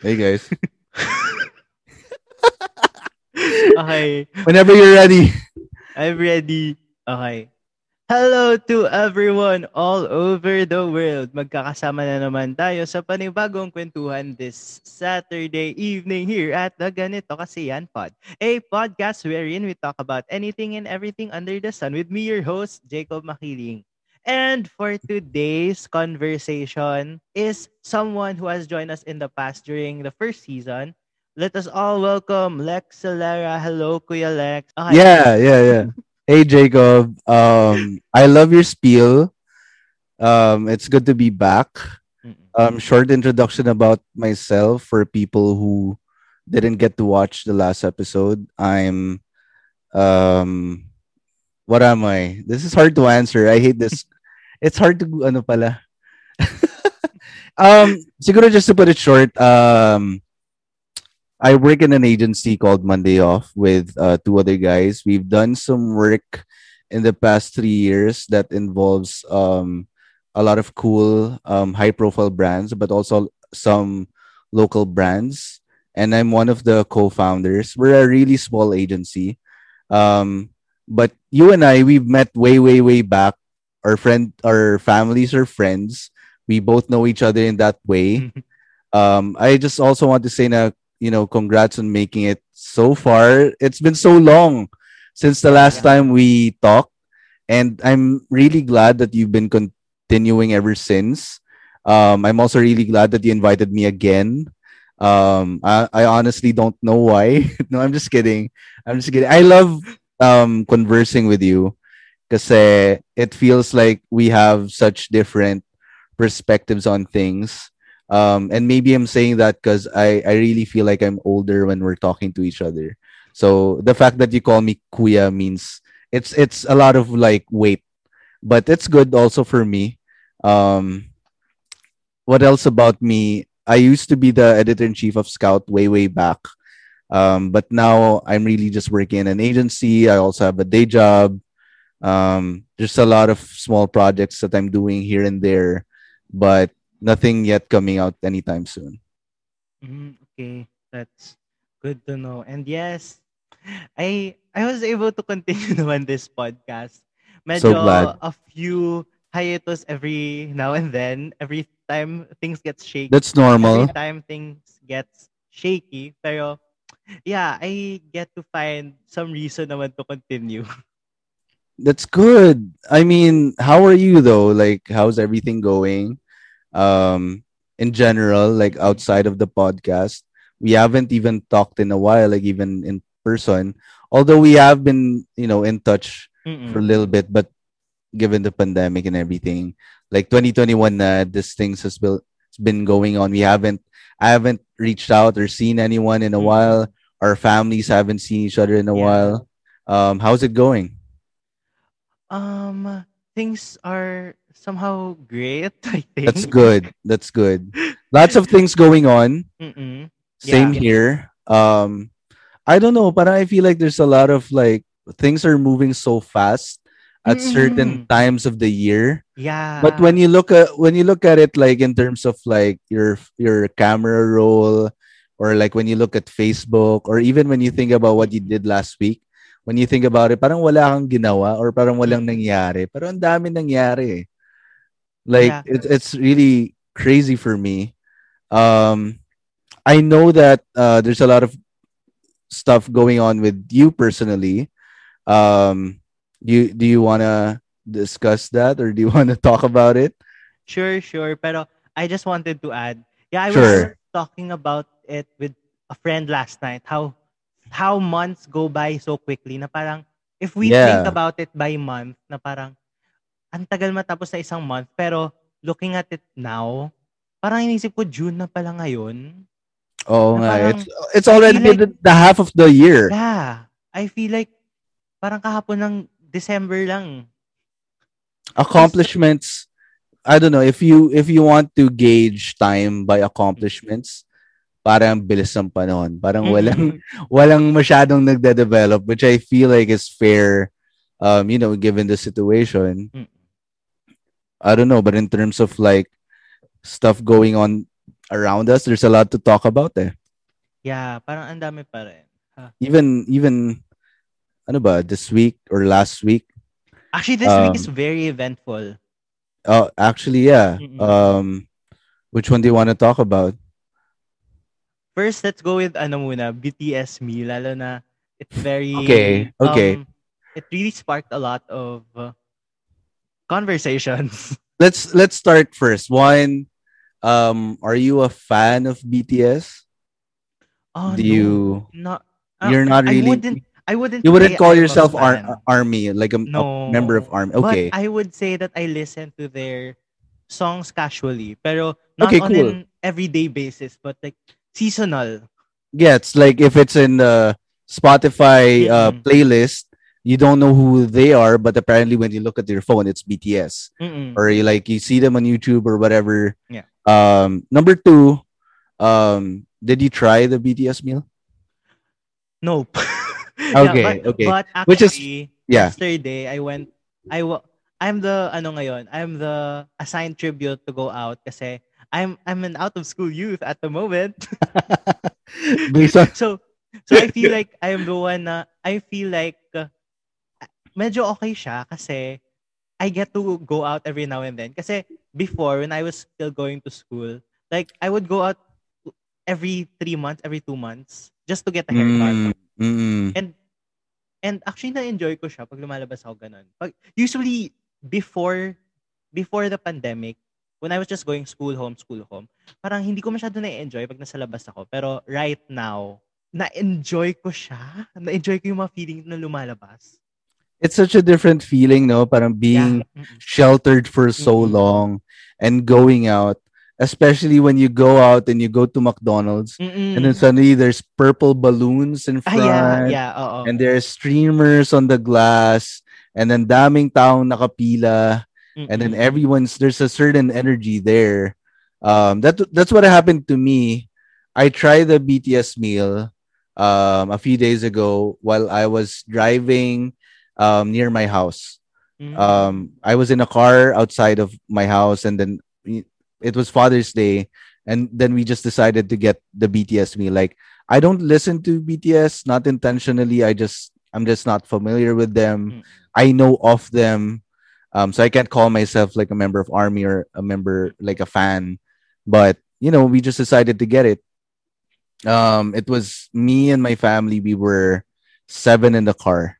Hey guys. Okay. Whenever you're ready. I'm ready. Okay. Hello to everyone all over the world. Magkakasama na naman tayo sa panibagong kwentuhan this Saturday evening here at the Ganito Kasi Yan Pod. A podcast wherein we talk about anything and everything under the sun with me, your host, Jacob Makiling. And for today's conversation is someone who has joined us in the past during the first season. Let us all welcome Lex Celera. Hello, Kuya Lex. Okay. Yeah, yeah, yeah. hey Jacob. Um I love your spiel. Um it's good to be back. Um short introduction about myself for people who didn't get to watch the last episode. I'm um what am I? This is hard to answer. I hate this. It's hard to ano pala. um siguro just to put it short, um I work in an agency called Monday Off with uh, two other guys. We've done some work in the past three years that involves um, a lot of cool, um, high profile brands, but also some local brands. And I'm one of the co founders. We're a really small agency. Um, but you and I, we've met way, way, way back. Our friend, our families are friends. We both know each other in that way. um, I just also want to say na you know, congrats on making it so far. It's been so long since the last Yeah. time we talked, and I'm really glad that you've been continuing ever since. Um, I'm also really glad that you invited me again. Um, I, I honestly don't know why. no, I'm just kidding. I'm just kidding. I love um conversing with you because it feels like we have such different perspectives on things. Um and maybe i'm saying that because i i really feel like i'm older when we're talking to each other. So the fact that you call me kuya means it's it's a lot of like weight. But it's good also for me. Um what else about me? I used to be the editor-in-chief of scout way way back. Um but now i'm really just working in an agency. I also have a day job um there's a lot of small projects that i'm doing here and there but nothing yet coming out anytime soon. Mm, okay, that's good to know. And yes, I I was able to continue naman this podcast. Medyo glad. a few hiatus every now and then. Every time things get shaky. That's normal. Every time things gets shaky. Pero yeah, I get to find some reason naman to continue. That's good. I mean, how are you though? Like, how's everything going? Um, in general, like outside of the podcast, we haven't even talked in a while, like even in person. Although we have been, you know, in touch Mm-mm. for a little bit, but given the pandemic and everything, like 2021, uh, this things has been been going on. We haven't, I haven't reached out or seen anyone in a while. Our families haven't seen each other in a Yeah. while. Um, how's it going? Um, things are somehow great. I think That's good. That's good. Lots of things going on. Mm-mm. Same Yeah. here. Um, I don't know, but I feel like there's a lot of like things are moving so fast at certain Mm. times of the year. Yeah. But when you look at when you look at it like in terms of like your your camera roll or like when you look at Facebook or even when you think about what you did last week, when you think about it, parang wala kang ginawa or parang walang nangyari. Pero ang dami nangyari. eh. Like Yeah. it's it's really crazy for me. Um I know that uh, there's a lot of stuff going on with you personally. Um do you do you want to discuss that or do you want to talk about it? Sure, sure. Pero I just wanted to add. Yeah, I Sure. was talking about it with a friend last night. How how months go by so quickly na parang if we think Yeah. about it by month na parang ang tagal matapos na isang month pero looking at it now parang inisip ko June na pala ngayon. Oh, Na nga. parang, It's it's already been the, the half of the year. Yeah. I feel like parang kahapon ng December lang. Accomplishments. I don't know if you if you want to gauge time by accomplishments, parang bilis ng panahon. Parang walang walang masyadong nagde-develop which I feel like is fair um you know given the situation. I don't know, but in terms of like stuff going on around us. There's a lot to talk about eh. Yeah, parang ang dami pa rin. Ha. Even even ano ba this week or last week? Actually, this week is Um, very eventful. Oh, actually, yeah. Mm-mm. Um, which one do you want to talk about? First, let's go with ano muna, BTS Me, lalo na it's very Okay, okay. um, it really sparked a lot of uh, conversations. Let's let's start first. One, um, are you a fan of BTS? Oh, Do no, you- not You're not really I wouldn't I wouldn't You wouldn't call I'm yourself ar- army, like a, a member of army. Okay. But I would say that I listen to their songs casually, pero not Okay, on cool. an everyday basis, but like seasonal. yeah, it's like if it's in the Spotify uh, Mm-mm. playlist, you don't know who they are, but apparently when you look at your phone, it's BTS. Mm-mm. Or you like you see them on YouTube or whatever. Yeah. Um, number two, um, did you try the BTS meal? Nope. Okay, but, okay. But Which is- actually, yeah. yesterday I went. I wa- I'm the ano ngayon. I'm the assigned tribute to go out kasi I'm I'm an out of school youth at the moment. So so I feel like I'm the one na I feel like uh, medyo okay siya kasi I get to go out every now and then. Kasi before when I was still going to school like I would go out every three months every two months just to get a haircut. Mm, mm, and and actually na-enjoy ko siya pag lumalabas ako ganun. Pag usually before before the pandemic when I was just going school home school home parang hindi ko masyado na-enjoy pag nasa labas ako. Pero right now na-enjoy ko siya. Na-enjoy ko yung mga feeling na lumalabas. It's such a different feeling, no? Parang being yeah. Sheltered for so long and going out, especially when you go out and you go to McDonald's Mm-mm. and then suddenly there's purple balloons in ah, front yeah yeah oo. and there's streamers on the glass and then daming taong nakapila and then everyone's there's a certain energy there. Um, that that's what happened to me. I tried the BTS meal um, a few days ago while I was driving um, near my house. Mm. Um, I was in a car outside of my house, and then it was Father's Day, and then we just decided to get the BTS meal. Like I don't listen to BTS, not intentionally. I just I'm just not familiar with them. Mm. I know of them. Um, so I can't call myself like a member of army or a member like a fan, but you know, we just decided to get it. Um, it was me and my family. We were seven in the car,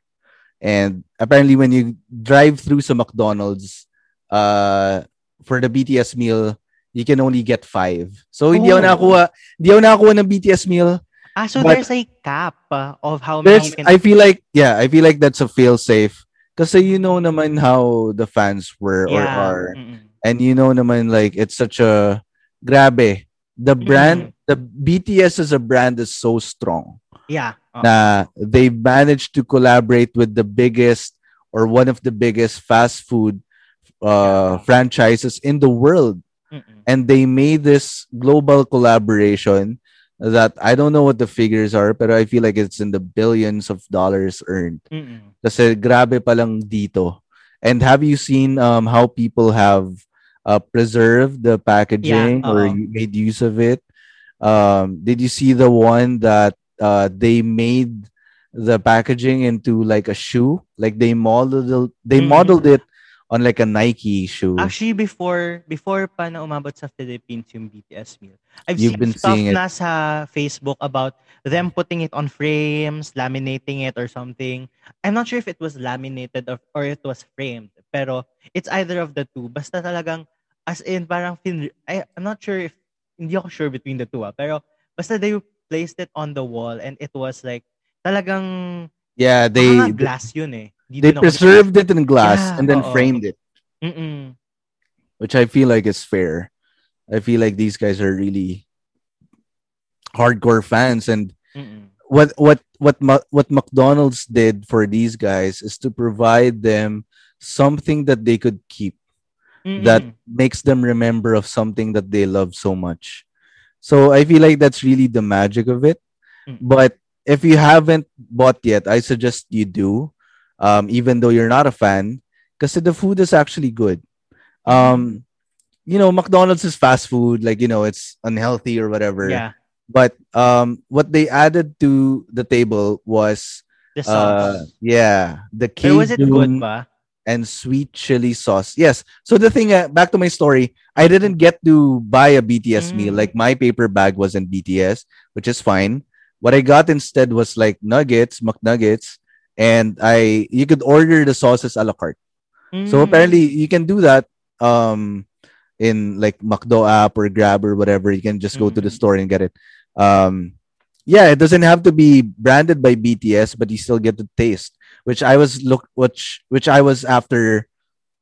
and apparently, when you drive through some McDonald's, uh, for the BTS meal, you can only get five. So hindi ako Oh. nakakuha, hindi ako nakakuha ng BTS meal. ah so there's a cap uh, of how many I feel like, yeah, I feel like that's a fail safe. Kasi you know naman how the fans were or are. Mm-mm. And you know naman like it's such a grabe. The brand, the BTS as a brand is so strong yeah oo. na they managed to collaborate with the biggest or one of the biggest fast food uh, franchises in the world. Mm-mm. And they made this global collaboration that I don't know what the figures are, but I feel like it's in the billions of dollars earned. Mm-mm. Kasi grabe pa lang dito. And have you seen um, how people have uh, preserved the packaging Yeah, or made use of it? Um, did you see the one that uh, they made the packaging into like a shoe? Like they modeled they Mhm. modeled it on like a Nike shoe. Actually, before before pa na umabot sa Philippines yung BTS meal, I've You've seen been stuff seeing it. na sa Facebook about them putting it on frames, laminating it or something. I'm not sure if it was laminated or, or it was framed, pero it's either of the two. Basta talagang, as in, parang, fin- I, I'm not sure if, hindi ako sure between the two, ah, pero basta they placed it on the wall and it was like, talagang, yeah, they, they glass yun eh. They preserved it in glass Yeah, and then oo. framed it, Mm-mm. which I feel like is fair. I feel like these guys are really hardcore fans and Mm-mm. what what what what McDonald's did for these guys is to provide them something that they could keep that Mm-mm. makes them remember of something that they love so much. So I feel like that's really the magic of it. Mm. But if you haven't bought yet, I suggest you do, um, even though you're not a fan, because the food is actually good. Um, you know, McDonald's is fast food, like you know, it's unhealthy or whatever. Yeah. But um, what they added to the table was The uh, sauce. yeah, the Pero was it good Cajun and sweet chili sauce. Yes. So the thing, uh, back to my story, I didn't get to buy a BTS meal. Mm. Like my paper bag wasn't BTS, which is fine. What I got instead was like nuggets, McNuggets, and I you could order the sauces a la carte. So Mm. apparently you can do that um in like McDo app or Grab or whatever. You can just go to the Mm. store and get it. Um yeah, it doesn't have to be branded by BTS, but you still get the taste, which I was look which which I was after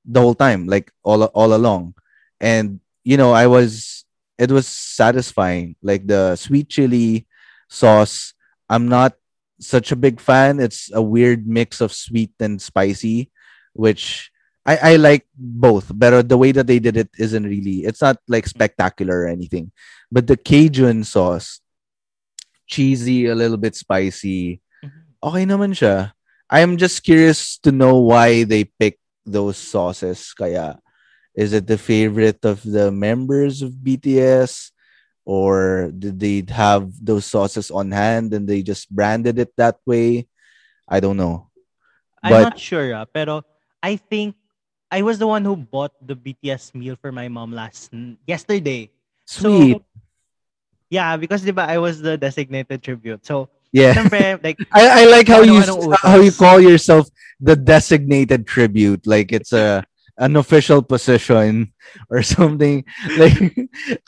the whole time, like all all along. And you know, I was it was satisfying. Like the sweet chili sauce, I'm not such a big fan. It's a weird mix of sweet and spicy, which I, I like both, but the way that they did it isn't really, it's not like spectacular or anything. But the Cajun sauce, cheesy, a little bit spicy, Mhm. okay naman siya. I'm just curious to know why they picked those sauces. Kaya, is it the favorite of the members of BTS? Or did they have those sauces on hand and they just branded it that way? I don't know. I'm But not sure, ah, pero I think I was the one who bought the BTS meal for my mom last yesterday. sweet. So, yeah, because diba I was the designated tribute. So, yeah. syempre, like, I, I like how you how you call yourself the designated tribute like it's a an official position or something like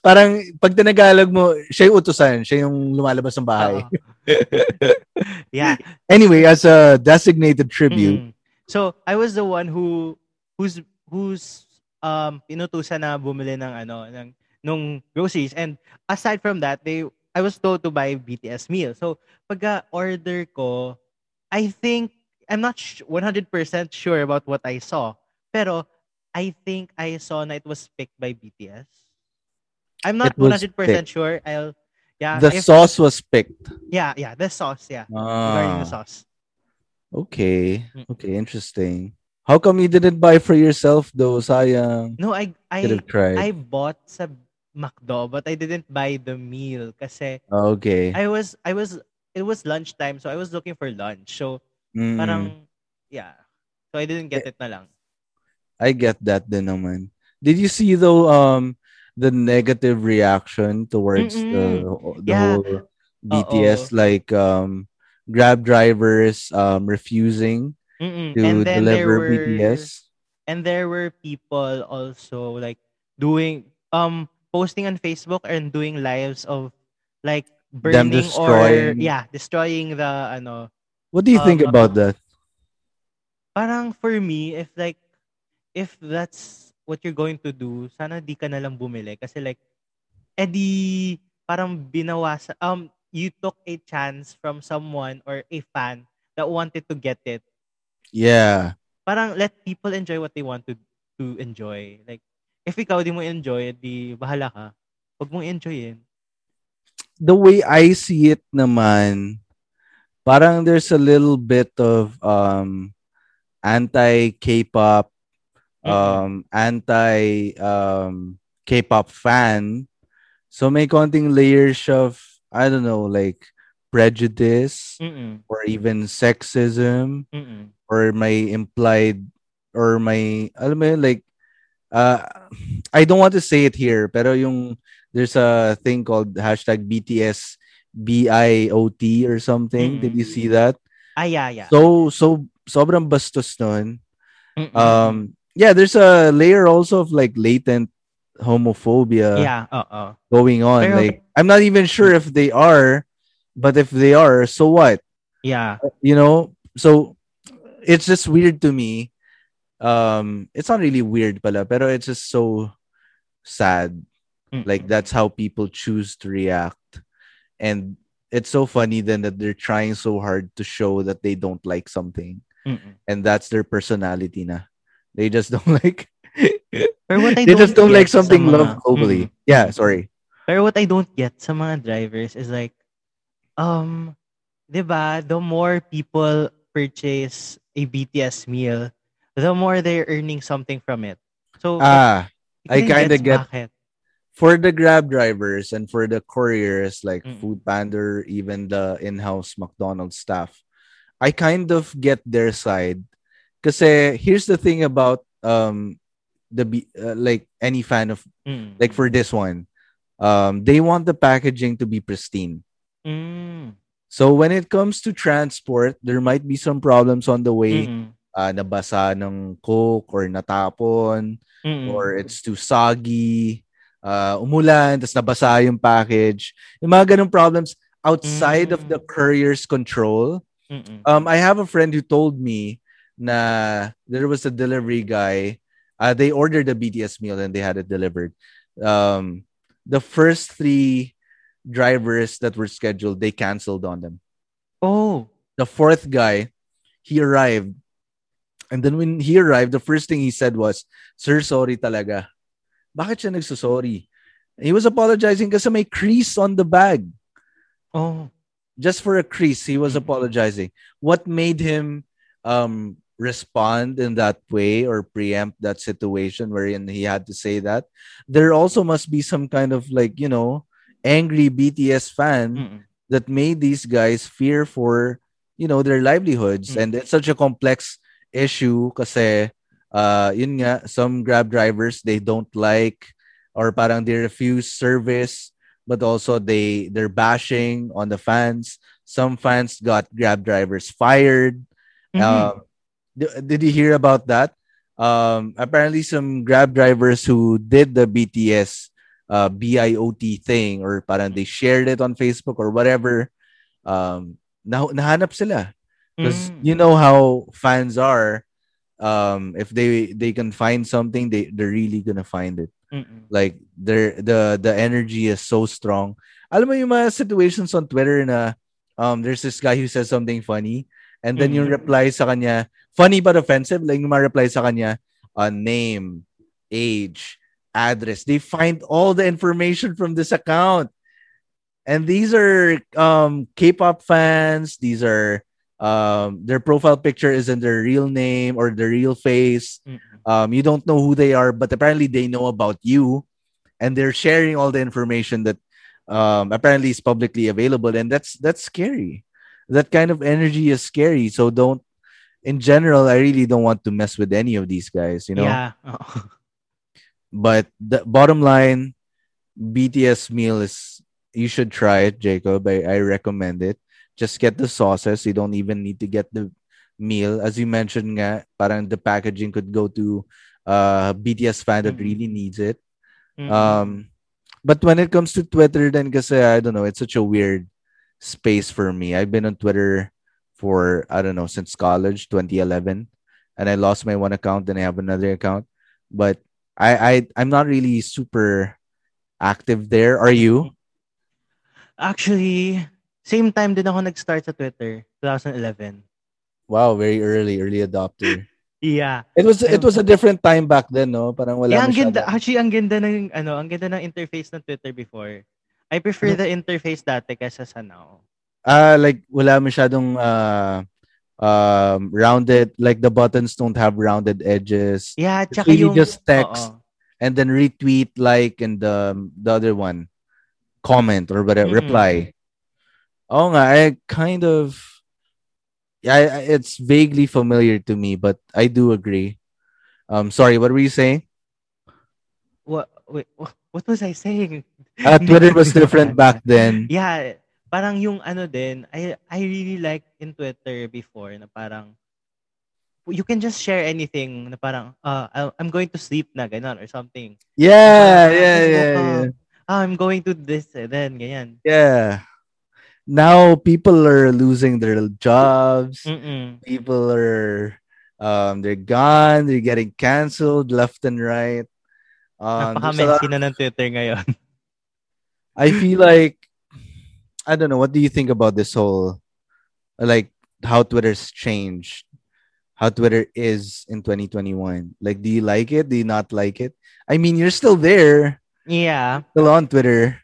parang pag tinagalog mo siya yung utusan siya yung lumalabas ng bahay yeah. anyway as a designated tribute Mm. So, I was the one who who's who's um pinutusan na bumili ng ano ng nung groceries and aside from that, they I was told to buy BTS meal. So, pagka order ko, I think I'm not sh- 100% sure about what I saw. Pero I think I saw na it was picked by BTS. I'm not 100% picked. sure. I'll yeah, the if- sauce was picked yeah, yeah, the sauce, yeah. Ah, the sauce. okay Mm. okay interesting how come you didn't buy for yourself though sayang No, I I could have tried I bought sa McDo but I didn't buy the meal kasi okay I was I was it was lunchtime so I was looking for lunch. So Mm. parang yeah. So I didn't get it na lang. I get that din naman. Did you see though um the negative reaction towards the the Yeah. whole BTS like um Grab drivers um refusing Mm-mm. to And then there deliver were BTS? and there were people also like doing um posting on Facebook and doing lives of like burning or yeah, destroying the ano What do you think Um, about that? parang for me, if like, if that's what you're going to do, sana di ka na lang bumili. Kasi like, edi, parang binawasan, um, you took a chance from someone or a fan that wanted to get it. Yeah. Parang let people enjoy what they want to to enjoy. Like, if ikaw di mo enjoy, di bahala ka. Huwag mong enjoyin. The way I see it naman, parang there's a little bit of um anti K-pop um anti um K-pop fan. So may konting layers of I don't know like prejudice Mm-mm. or even sexism Mm-mm. or may implied or may alam mo yun, like uh I don't want to say it here pero yung there's a thing called hashtag BTS BIOT or something. Did you Mm. see that? Ah, yeah, yeah. So so sobrang bastos nun. Mm-mm. Um yeah, there's a layer also of like latent homophobia yeah, oo. going on. Pero- like I'm not even sure if they are, but if they are, so what? Yeah. you know so it's just weird to me um it's not really weird pala pero it's just so sad like Mm-mm. that's how people choose to react and it's so funny then that they're trying so hard to show that they don't like something Mm-mm. and that's their personality na they just don't like Pero what I they just don't like something mga- loved globally Mm. yeah sorry Pero what I don't get sa mga drivers is like, um, 'di ba, the more people purchase a BTS meal, the more they're earning something from it. So, ah I kinda gets get bakit. for the grab drivers and for the couriers like Mm. food panda even the in-house mcdonald's staff i kind of get their side because here's the thing about um the uh, like any fan of Mm. like for this one um they want the packaging to be pristine Mm. so when it comes to transport there might be some problems on the way Mm-mm. uh, nabasa ng coke or natapon Mm-mm. or it's too soggy, uh, umulan, tapos nabasa yung package. Yung mga ganong problems outside of the Mm. courier's control. Um, I have a friend who told me na there was a delivery guy. Uh, they ordered a BTS meal and they had it delivered. Um, the first three drivers that were scheduled, they canceled on them. Oh. The fourth guy, he arrived. And then when he arrived, the first thing he said was, Sir, sorry talaga. Bakit siya nagsusorry? He was apologizing kasi may crease on the bag. Oh. Just for a crease, he was Mhm. apologizing. What made him um, respond in that way or preempt that situation wherein he had to say that? There also must be some kind of like, you know, angry BTS fan Mm-mm. that made these guys fear for you know their livelihoods Mm. and it's such a complex issue kasi uh yun nga some grab drivers they don't like or parang they refuse service but also they they're bashing on the fans some fans got grab drivers fired Mhm. um d- did you hear about that um apparently some grab drivers who did the BTS uh BIOT thing or parang they shared it on Facebook or whatever um nah- nahanap sila because Mm. you know how fans are um if they they can find something they they're really gonna find it Mm-mm. like their the the energy is so strong alam mo yung mga situations on Twitter na um there's this guy who says something funny and then yung Mhm. reply sa kanya funny but offensive? Like yung mga reply sa kanya uh, name age address. They find all the information from this account. And these are um K-pop fans. These are um their profile picture isn't their real name or their real face. Mm-mm. um you don't know who they are but apparently they know about you. And they're sharing all the information that um apparently is publicly available. And that's that's scary. That kind of energy is scary. So don't in general i really don't want to mess with any of these guys you know? Yeah. But the bottom line bts meal is you should try it jacob. I, I recommend it. Just get the sauces. You don't even need to get the meal. As you mentioned nga, parang the packaging could go to uh bts fan that Mhm. really needs it. Mm-mm. um but when it comes to twitter then kasi i don't know it's such a weird space for me. I've been on twitter for i don't know since college 2011 and i lost my one account then i have another account but i i i'm not really super active there are you Actually, same time din ako nag-start sa Twitter, 2011. wow very early early adopter Yeah. it was it was a different time back then no parang wala yeah, ang ganda, actually, ang ganda ng, ano, ang ganda ng interface ng Twitter before. I prefer the interface dati kaysa sa now. Ah like wala masyadong uh um rounded like the buttons don't have rounded edges Yeah, It's really yung... just text. Oo. and then retweet, like, and the the other one, comment or whatever, Mm-mm. reply. Oh, nga, I kind of, yeah, it's vaguely familiar to me, but I do agree. Um, sorry, what were you saying? What, wait, what was I saying? Uh, Twitter was different back then. Yeah, parang yung ano din, I I really like in Twitter before na parang you can just share anything na parang uh, I'm going to sleep na ganun or something. Yeah, Parang, yeah, "I just yeah, woke yeah. up. Ah, I'm going to this eh, then ganyan. Yeah. Now people are losing their jobs. Mm-mm. People are, um, they're gone. They're getting canceled left and right. Um, Napaka-messy na ng Twitter ngayon. I feel like I don't know. What do you think about this whole like how Twitter's changed? How Twitter is in 2021? Like, do you like it? Do you not like it? I mean, you're still there, yeah. still on Twitter.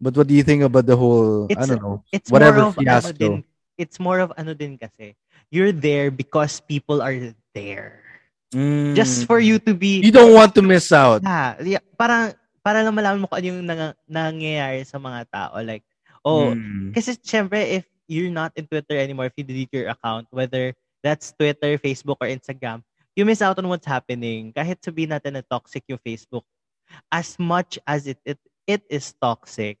But what do you think about the whole I don't know. It's Whatever more of ano din, it's more of ano din kasi. You're there because people are there. Mm. just for you to be You don't want to miss out. yeah, yeah parang para lang malaman mo kung ano yung nang, nangyayari sa mga tao like oh Mm. kasi syempre if you're not in Twitter anymore if you delete your account whether that's Twitter, Facebook or Instagram you miss out on what's happening kahit sabihin natin na toxic yung Facebook as much as it it, it is toxic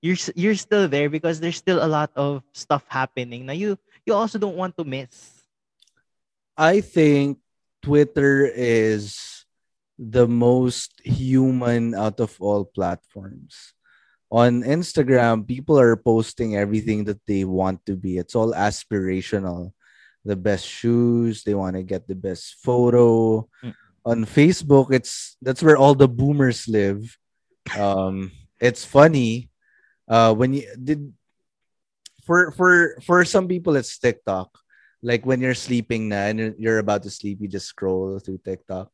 you're you're still there because there's still a lot of stuff happening na you you also don't want to miss I think Twitter is the most human out of all platforms. On Instagram, people are posting everything that they want to be. It's all aspirational. The best shoes, they want to get the best photo. Mm. On Facebook, it's that's where all the boomers live. Um, it's funny. Uh, when you did for for for some people it's TikTok like when you're sleeping now and you're- about to sleep, you just scroll through TikTok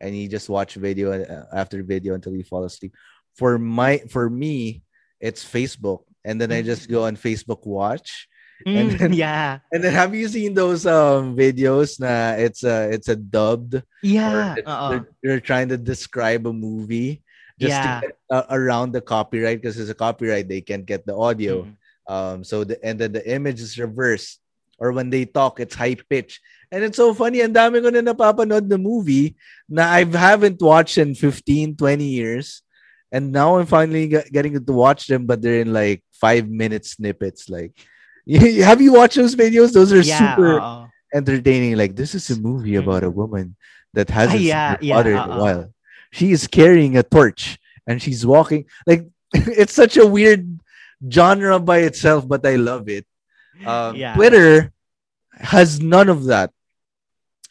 and you just watch video uh, after video until you fall asleep. For my for me, it's Facebook, and then I just go on Facebook Watch. And Mm, then- yeah And then have you seen those um videos? Na it's a it's a dubbed. yeah oo. they're, they're trying to describe a movie just Yeah. to get uh, around the copyright because it's a copyright they can't get the audio. Mm. Um, so the and then the image is reversed, or when they talk, it's high pitch, and it's so funny. And dami ko na napapanood the movie na I haven't watched in 15, 20 years, and now I'm finally get- getting to watch them, but they're in like five minute snippets. Like, have you watched those videos? Those are yeah super oo. entertaining. Like, this is a movie about a woman that Ah, hasn't yeah, seen her yeah, father in a uh-uh. while. She is carrying a torch and she's walking. Like, it's such a weird genre by itself, but I love it. Um, Yeah. Twitter has none of that.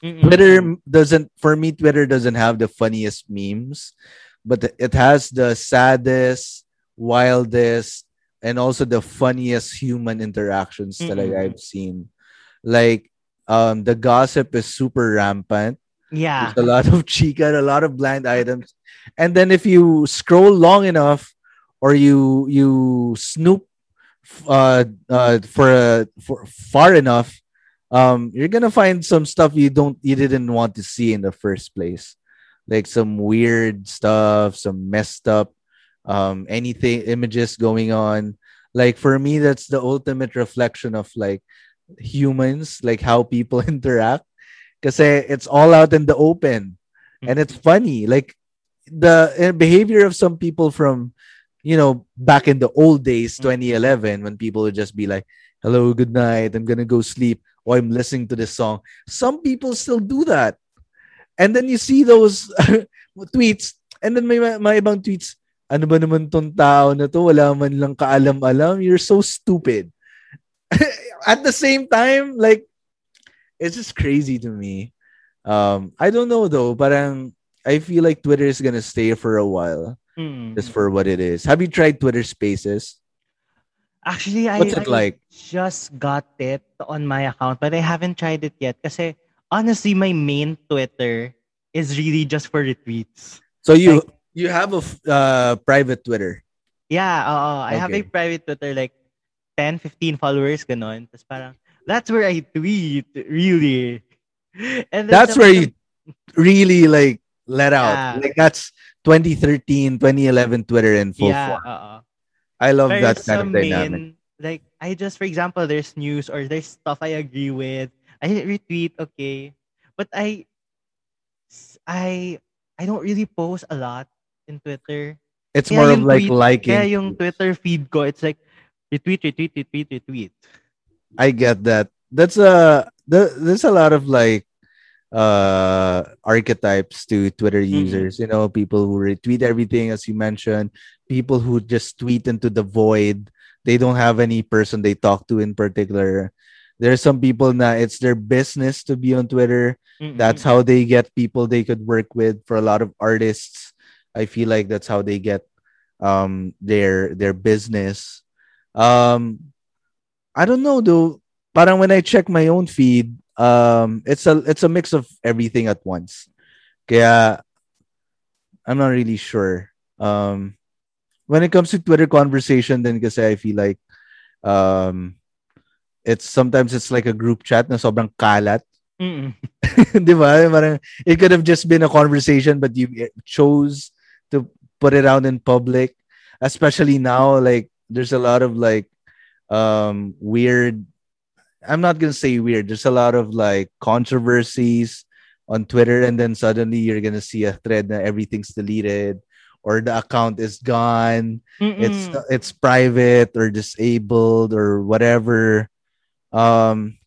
Mm-mm. Twitter doesn't, for me, Twitter doesn't have the funniest memes, but it has the saddest, wildest, and also the funniest human interactions that Mm-mm. I, I've seen. Like, um, the gossip is super rampant. yeah There's a lot of chica, a lot of blind items. And then if you scroll long enough or you you snoop uh, uh for uh, for far enough, um you're going to find some stuff you don't you didn't want to see in the first place. Like some weird stuff, some messed up um anything images going on. Like for me that's the ultimate reflection of like humans, like how people interact. Because it's all out in the open. And it's funny. Like the uh, behavior of some people from you know back in the old days 2011 when people would just be like hello good night. I'm gonna go sleep. Or i'm listening to this song. Some people still do that and then you see those tweets and then may, may ibang tweets ano ba naman tong tao na to wala man lang kaalam-alam you're so stupid at the same time like it's just crazy to me. Um, I don't know though, parang I feel like Twitter is gonna stay for a while Mm. just for what it is. Have you tried Twitter Spaces? Actually, I, it I like? just got it on my account, but I haven't tried it yet. Kasi honestly, my main Twitter is really just for retweets. So you you have a uh, private Twitter. Yeah, oo. I have a private Twitter, like 10, 15 followers, ganon. Tapos parang, that's where I tweet, really. And That's where you really like let out. Yeah. Like that's 2013, 2011 Twitter in full yeah, form. oo. I love Pero that kind of dynamic. main, like, I just, for example, there's news or there's stuff I agree with. I retweet, okay. But I, I, I don't really post a lot in Twitter. It's Kaya more of like tweet- liking. Kaya yung Twitter feed ko, it's like, retweet, retweet, retweet, retweet. I get that. That's a the, there's a lot of like uh archetypes to Twitter Mm-hmm. users. You know, people who retweet everything as you mentioned, people who just tweet into the void. They don't have any person they talk to in particular. There's some people now it's their business to be on Twitter. Mm-mm. That's how they get people they could work with. For a lot of artists, I feel like that's how they get um their their business. Um I don't know though. Parang when I check my own feed, um it's a it's a mix of everything at once. Kaya I'm not really sure. Um when it comes to Twitter conversation then kasi I feel like um it's sometimes it's like a group chat na sobrang kalat. Di ba? Parang, it could have just been a conversation, but you chose to put it out in public. Especially now, like there's a lot of like um weird. I'm not gonna say weird. There's a lot of like controversies on Twitter, and then suddenly you're gonna see a thread that everything's deleted or the account is gone. It's Mm-mm. it's private or disabled or whatever. Um,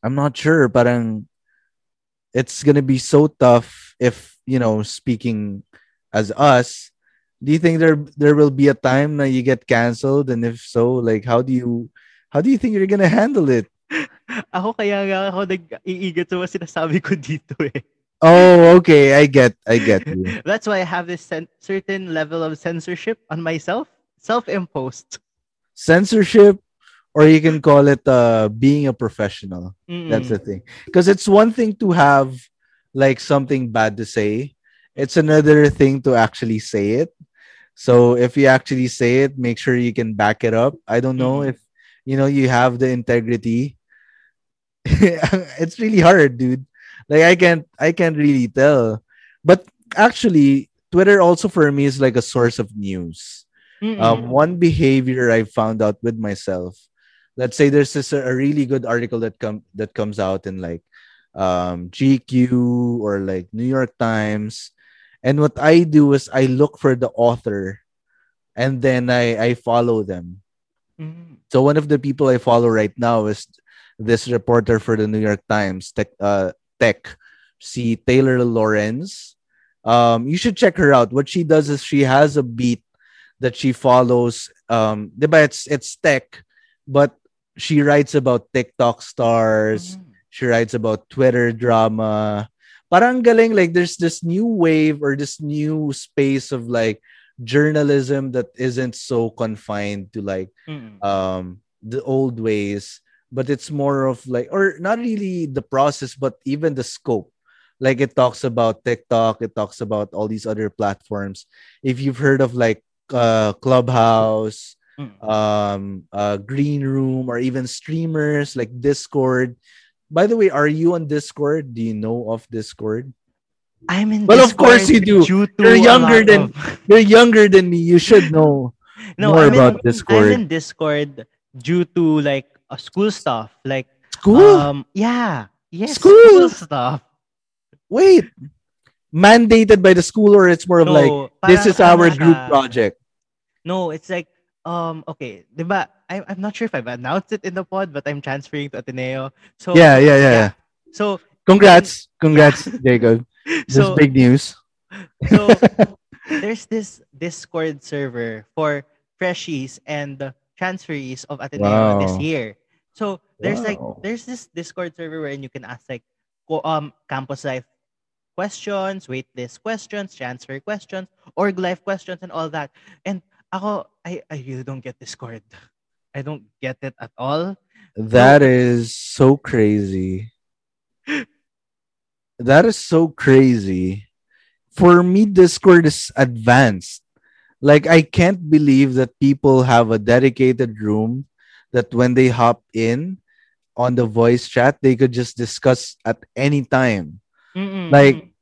I'm not sure, parang it's gonna be so tough if you know speaking as us. Do you think there there will be a time that you get canceled? And if so like how do you how do you think you're gonna handle it? Ako kaya nga ako nag-iigat sa mga sinasabi ko dito eh. oh okay. I get i get you. That's why I have this sen- certain level of censorship on myself, self-imposed. censorship or you can call it uh being a professional Mm-mm. That's the thing. Because it's one thing to have like something bad to say. It's another thing to actually say it. So if you actually say it, make sure you can back it up. I don't know Mhm. if you know you have the integrity. it's really hard, dude. Like I can't I can't really tell. But actually, Twitter also for me is like a source of news um, one behavior I found out with myself. Let's say there's this a really good article that come that comes out in like um, GQ or like New York Times, and what I do is I look for the author, and then I I follow them. Mm. So one of the people I follow right now is this reporter for the New York Times, Tech, uh, Tech, see Taylor Lorenz. Um, you should check her out. What she does is she has a beat that she follows. Um, diba, it's it's tech, but she writes about TikTok stars. Mm. She writes about Twitter drama. Parang galing, like there's this new wave or this new space of like journalism that isn't so confined to like Mm-mm. um the old ways but it's more of like or not really the process but even the scope like it talks about tiktok it talks about all these other platforms if you've heard of like uh clubhouse. Um uh green room or even streamers like discord. By the way are you on discord? Do you know of discord? I'm in Well, of course you do. You're younger than- of- you're younger than me. You should know no, more I'm about in, Discord. I'm in Discord due to like uh, school stuff, like school? um yeah, yes, School? stuff. wait. Mandated by the school or it's more of like this is our group project? No, it's like um okay, 'di ba? I I'm not sure if I've announced it in the pod, but I'm transferring to Ateneo. So yeah yeah yeah, yeah. So congrats congrats jacob this so is big news so there's this Discord server for freshies and transferees of Ateneo this year. So there's like there's this Discord server where you can ask like co- um campus life questions, waitlist questions, transfer questions, org life questions, and all that. And ako, I I really don't get Discord. I don't get it at all. that is so crazy. That is so crazy. For me discord is advanced. Like i can't believe that people have a dedicated room that when they hop in on the voice chat they could just discuss at any time. Mm-mm, Like,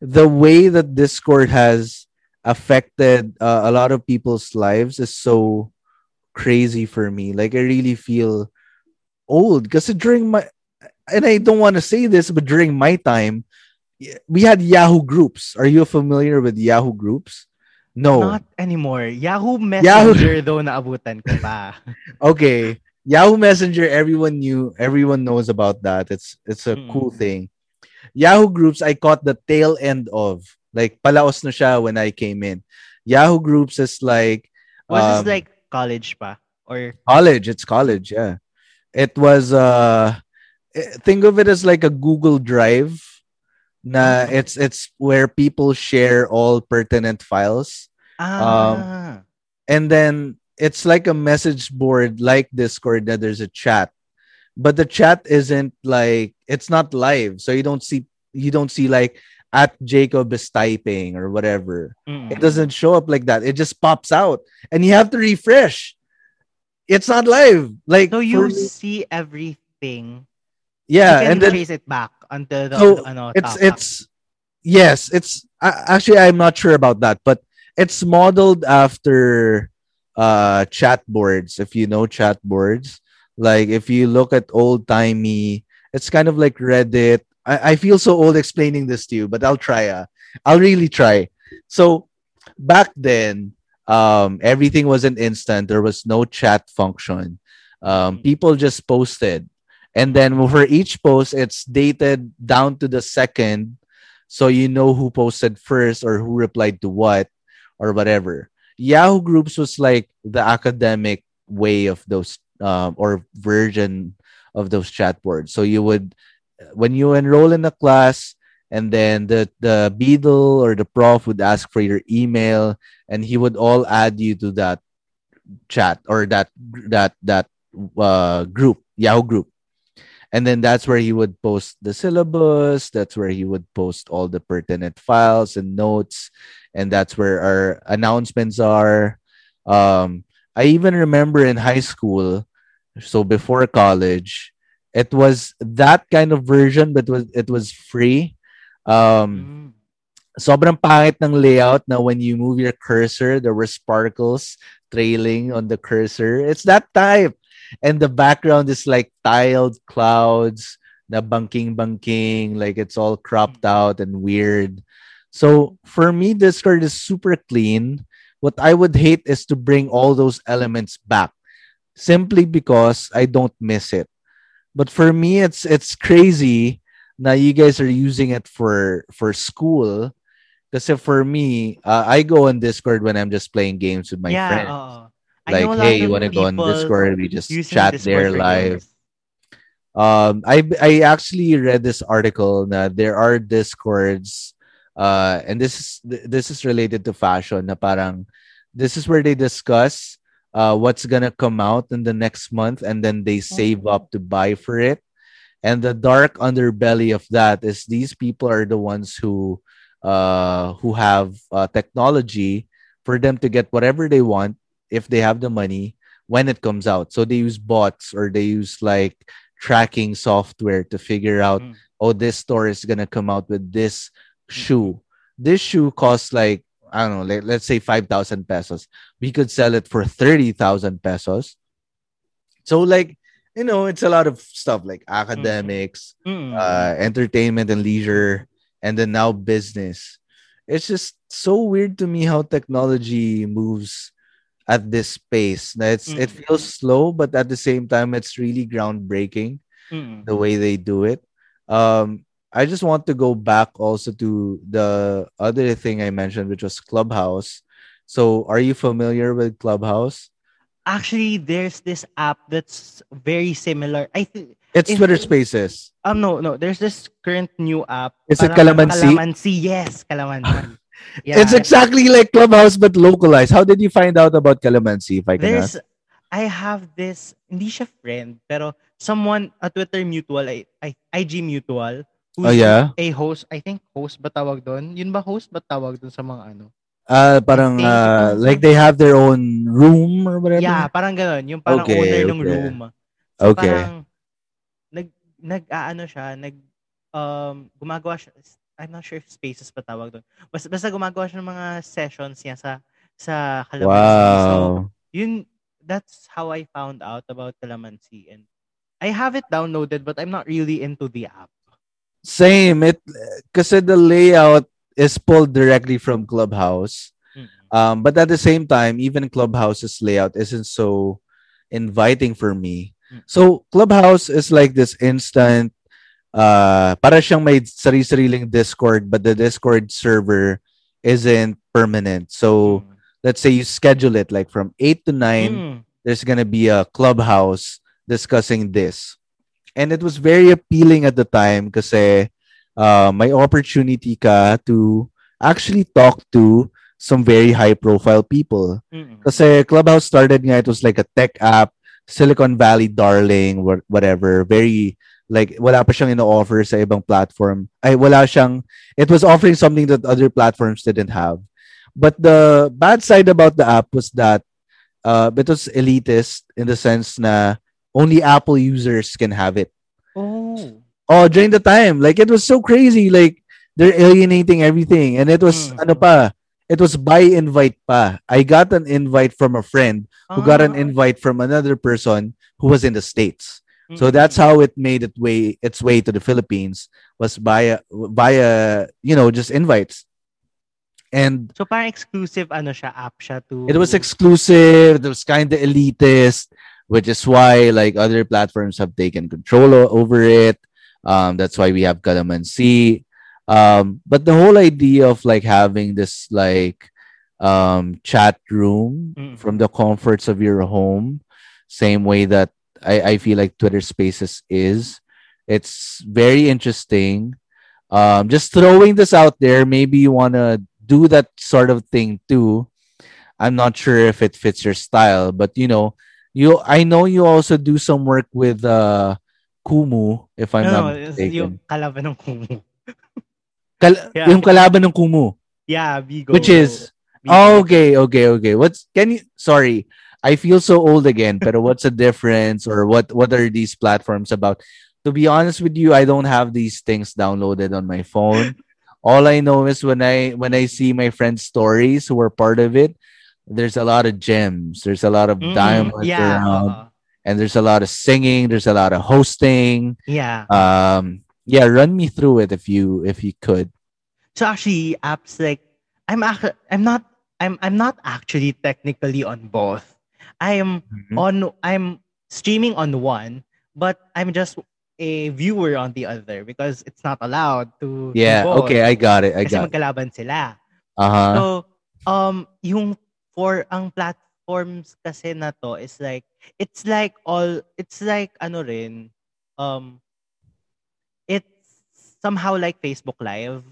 the way that Discord has affected uh, a lot of people's lives is so crazy for me. Like, I really feel old because during my, and I don't want to say this, but during my time, we had Yahoo groups. Are you familiar with Yahoo groups? No. not anymore. Yahoo Messenger though naabutan ko pa. okay. Yahoo Messenger, everyone knew, everyone knows about that. It's it's a Mm. cool thing. Yahoo groups, I caught the tail end of. Like, palaos na siya when I came in. Yahoo groups is like Was um, this like college pa? Or college. It's college, yeah. It was uh eh, think of it as like a Google Drive. Na Mhm. it's it's where people share all pertinent files. ah, and then it's like a message board like discord that there's a chat but the chat isn't like it's not live so you don't see you don't see like at jacob is typing or whatever. Mm. it doesn't show up like that. It just pops out. And you have to refresh. It's not live. Like So you for- see everything. Yeah, you can and then trace it back until the, so ano, it's top it's yes it's uh, actually i'm not sure about that but it's modeled after uh chat boards if you know chat boards like if you look at old timey it's kind of like reddit I, I feel so old explaining this to you but i'll try uh, i'll really try. So back then um everything was an instant. There was no chat function. Um Mm. people just posted. And then for each post it's dated down to the second. So you know who posted first or who replied to what or whatever. Yahoo groups was like the academic way of those um, or version of those chat boards. So you would when you enroll in a class and then the the beadle or the prof would ask for your email and he would all add you to that chat or that that that uh, group yahoo group. And then that's where he would post the syllabus that's where he would post all the pertinent files and notes and that's where our announcements are. Um i even remember in high school so before college it was that kind of version but was it was free um Mm. sobrang pangit ng layout na when you move your cursor, there were sparkles trailing on the cursor. It's that type. And the background is like tiled clouds, na banking-banking, like it's all cropped out and weird. So for me, Discord is super clean. What I would hate is to bring all those elements back simply because I don't miss it. But for me, it's it's crazy now you guys are using it for for school because for me, uh, I go on Discord when I'm just playing games with my yeah, friends. I like, know a lot hey, you want to go on Discord? We just chat there live. Um, I I actually read this article that there are discords, uh, and this is this is related to fashion. Na parang this is where they discuss uh what's gonna come out in the next month, and then they save Oh. up to buy for it. And the dark underbelly of that is these people are the ones who uh who have uh, technology for them to get whatever they want if they have the money when it comes out. So they use bots or they use like tracking software to figure out, Mm. oh, this store is gonna come out with this shoe. This shoe costs like I don't know, like, let's say five thousand pesos. We could sell it for thirty thousand pesos. So like you know, it's a lot of stuff like academics, Mm. uh, entertainment and leisure, and then now business. It's just so weird to me how technology moves at this pace. It's it Mm. feels slow, but at the same time, it's really groundbreaking Mm. the way they do it. Um, I just want to go back also to the other thing I mentioned, which was Clubhouse. So, are you familiar with Clubhouse? Actually, there's this app that's very similar. I think It's Twitter Spaces. um no no, there's this current new app. Is it Calamansi? Calamansi, yes, Calamansi. Yeah. It's exactly like Clubhouse but localized. How did you find out about Calamansi? If I can ask. I have this hindi siya friend pero someone a Twitter mutual I, I IG mutual Oh who's yeah. a host I think host ba tawag doon yun ba host ba tawag doon sa mga ano Uh, parang uh, like they have their own room or whatever. yeah parang gano'n yung parang Okay, owner ng okay. room so Okay. parang nag nag aano siya nag um gumagawa siya I'm not sure if spaces pa tawag doon basta, basta gumagawa siya ng mga sessions niya sa sa Calamansi so Wow. yun that's how I found out about Calamansi and I have it downloaded but I'm not really into the app. Same. It because the layout is pulled directly from Clubhouse. Mm. Um, but at the same time, even Clubhouse's layout isn't so inviting for me. Mm. So Clubhouse is like this instant uh para siyang may sarili-sariling Discord but the Discord server isn't permanent. So let's say you schedule it like from 8 to 9 Mm. there's gonna be a clubhouse discussing this. And it was very appealing at the time kasi uh, may opportunity ka to actually talk to some very high profile people. Kasi Clubhouse started nga, it was like a tech app, Silicon Valley darling, whatever. Very, like, wala pa siyang ino-offer sa ibang platform. Ay, wala siyang, it was offering something that other platforms didn't have. But the bad side about the app was that uh, it was elitist in the sense na only Apple users can have it. Oh. Oh, during the time, like it was so crazy. Like they're alienating everything, and it was Mm. ano pa. It was by invite pa. I got an invite from a friend who got an Ah. invite from another person who was in the states. So that's how it made it way its way to the Philippines was via via you know just invites. And So parang exclusive ano siya, app siya to... it was exclusive, it was kind of elitist, which is why like other platforms have taken control o- over it. Um, that's why we have Calamansi. Um, but the whole idea of like having this like um chat room Mm. from the comforts of your home, same way that I, I feel like Twitter Spaces is. It's very interesting. Um, just throwing this out there. Maybe you want to do that sort of thing too. I'm not sure if it fits your style, but you know, you I know you also do some work with uh Kumu, if I'm no, not mistaken. yung kalaban ng Kumu. Kal- Yeah. Yung kalaban ng Kumu, Yeah, Bigo. which is Bigo. oh, okay, okay, okay. What's can you? Sorry, I feel so old again. But what's the difference, or what? What are these platforms about? To be honest with you, I don't have these things downloaded on my phone. All I know is when I when I see my friends' stories who are part of it, there's a lot of gems. There's a lot of Mm, diamonds yeah, around, oo. and there's a lot of singing. There's a lot of hosting. yeah. Um, yeah, run me through it if you if you could. So actually, apps like I'm ac- I'm not I'm I'm not actually technically on both. I am Mhm. on I'm streaming on one, but I'm just a viewer on the other because it's not allowed to. Yeah. Okay, I got it. I Kasi got. It. sila. Uh-huh. So, um, yung for ang platforms kasi na to is like it's like all it's like ano rin um it's somehow like Facebook Live.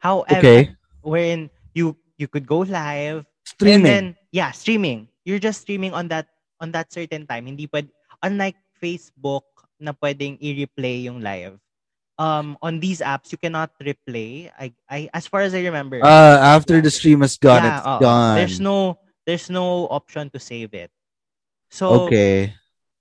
However, Okay. wherein you you could go live Streaming. and then yeah, streaming. You're just streaming on that on that certain time. Hindi pwede unlike Facebook na pwedeng i-replay yung live. Um on these apps you cannot replay. I I as far as I remember. uh, after the stream is gone, yeah, it's oo. gone. There's no there's no option to save it. So okay.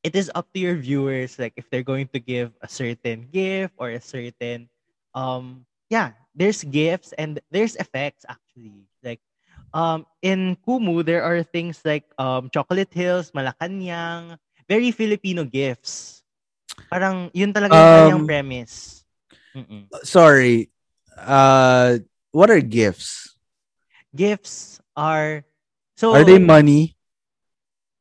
it is up to your viewers like if they're going to give a certain gift or a certain um yeah there's gifts and there's effects actually like um in Kumu there are things like um chocolate hills Malacanang very Filipino gifts parang yun talaga yung Um, premise Mm-mm. Sorry. Uh, what are gifts? gifts are so Are they money?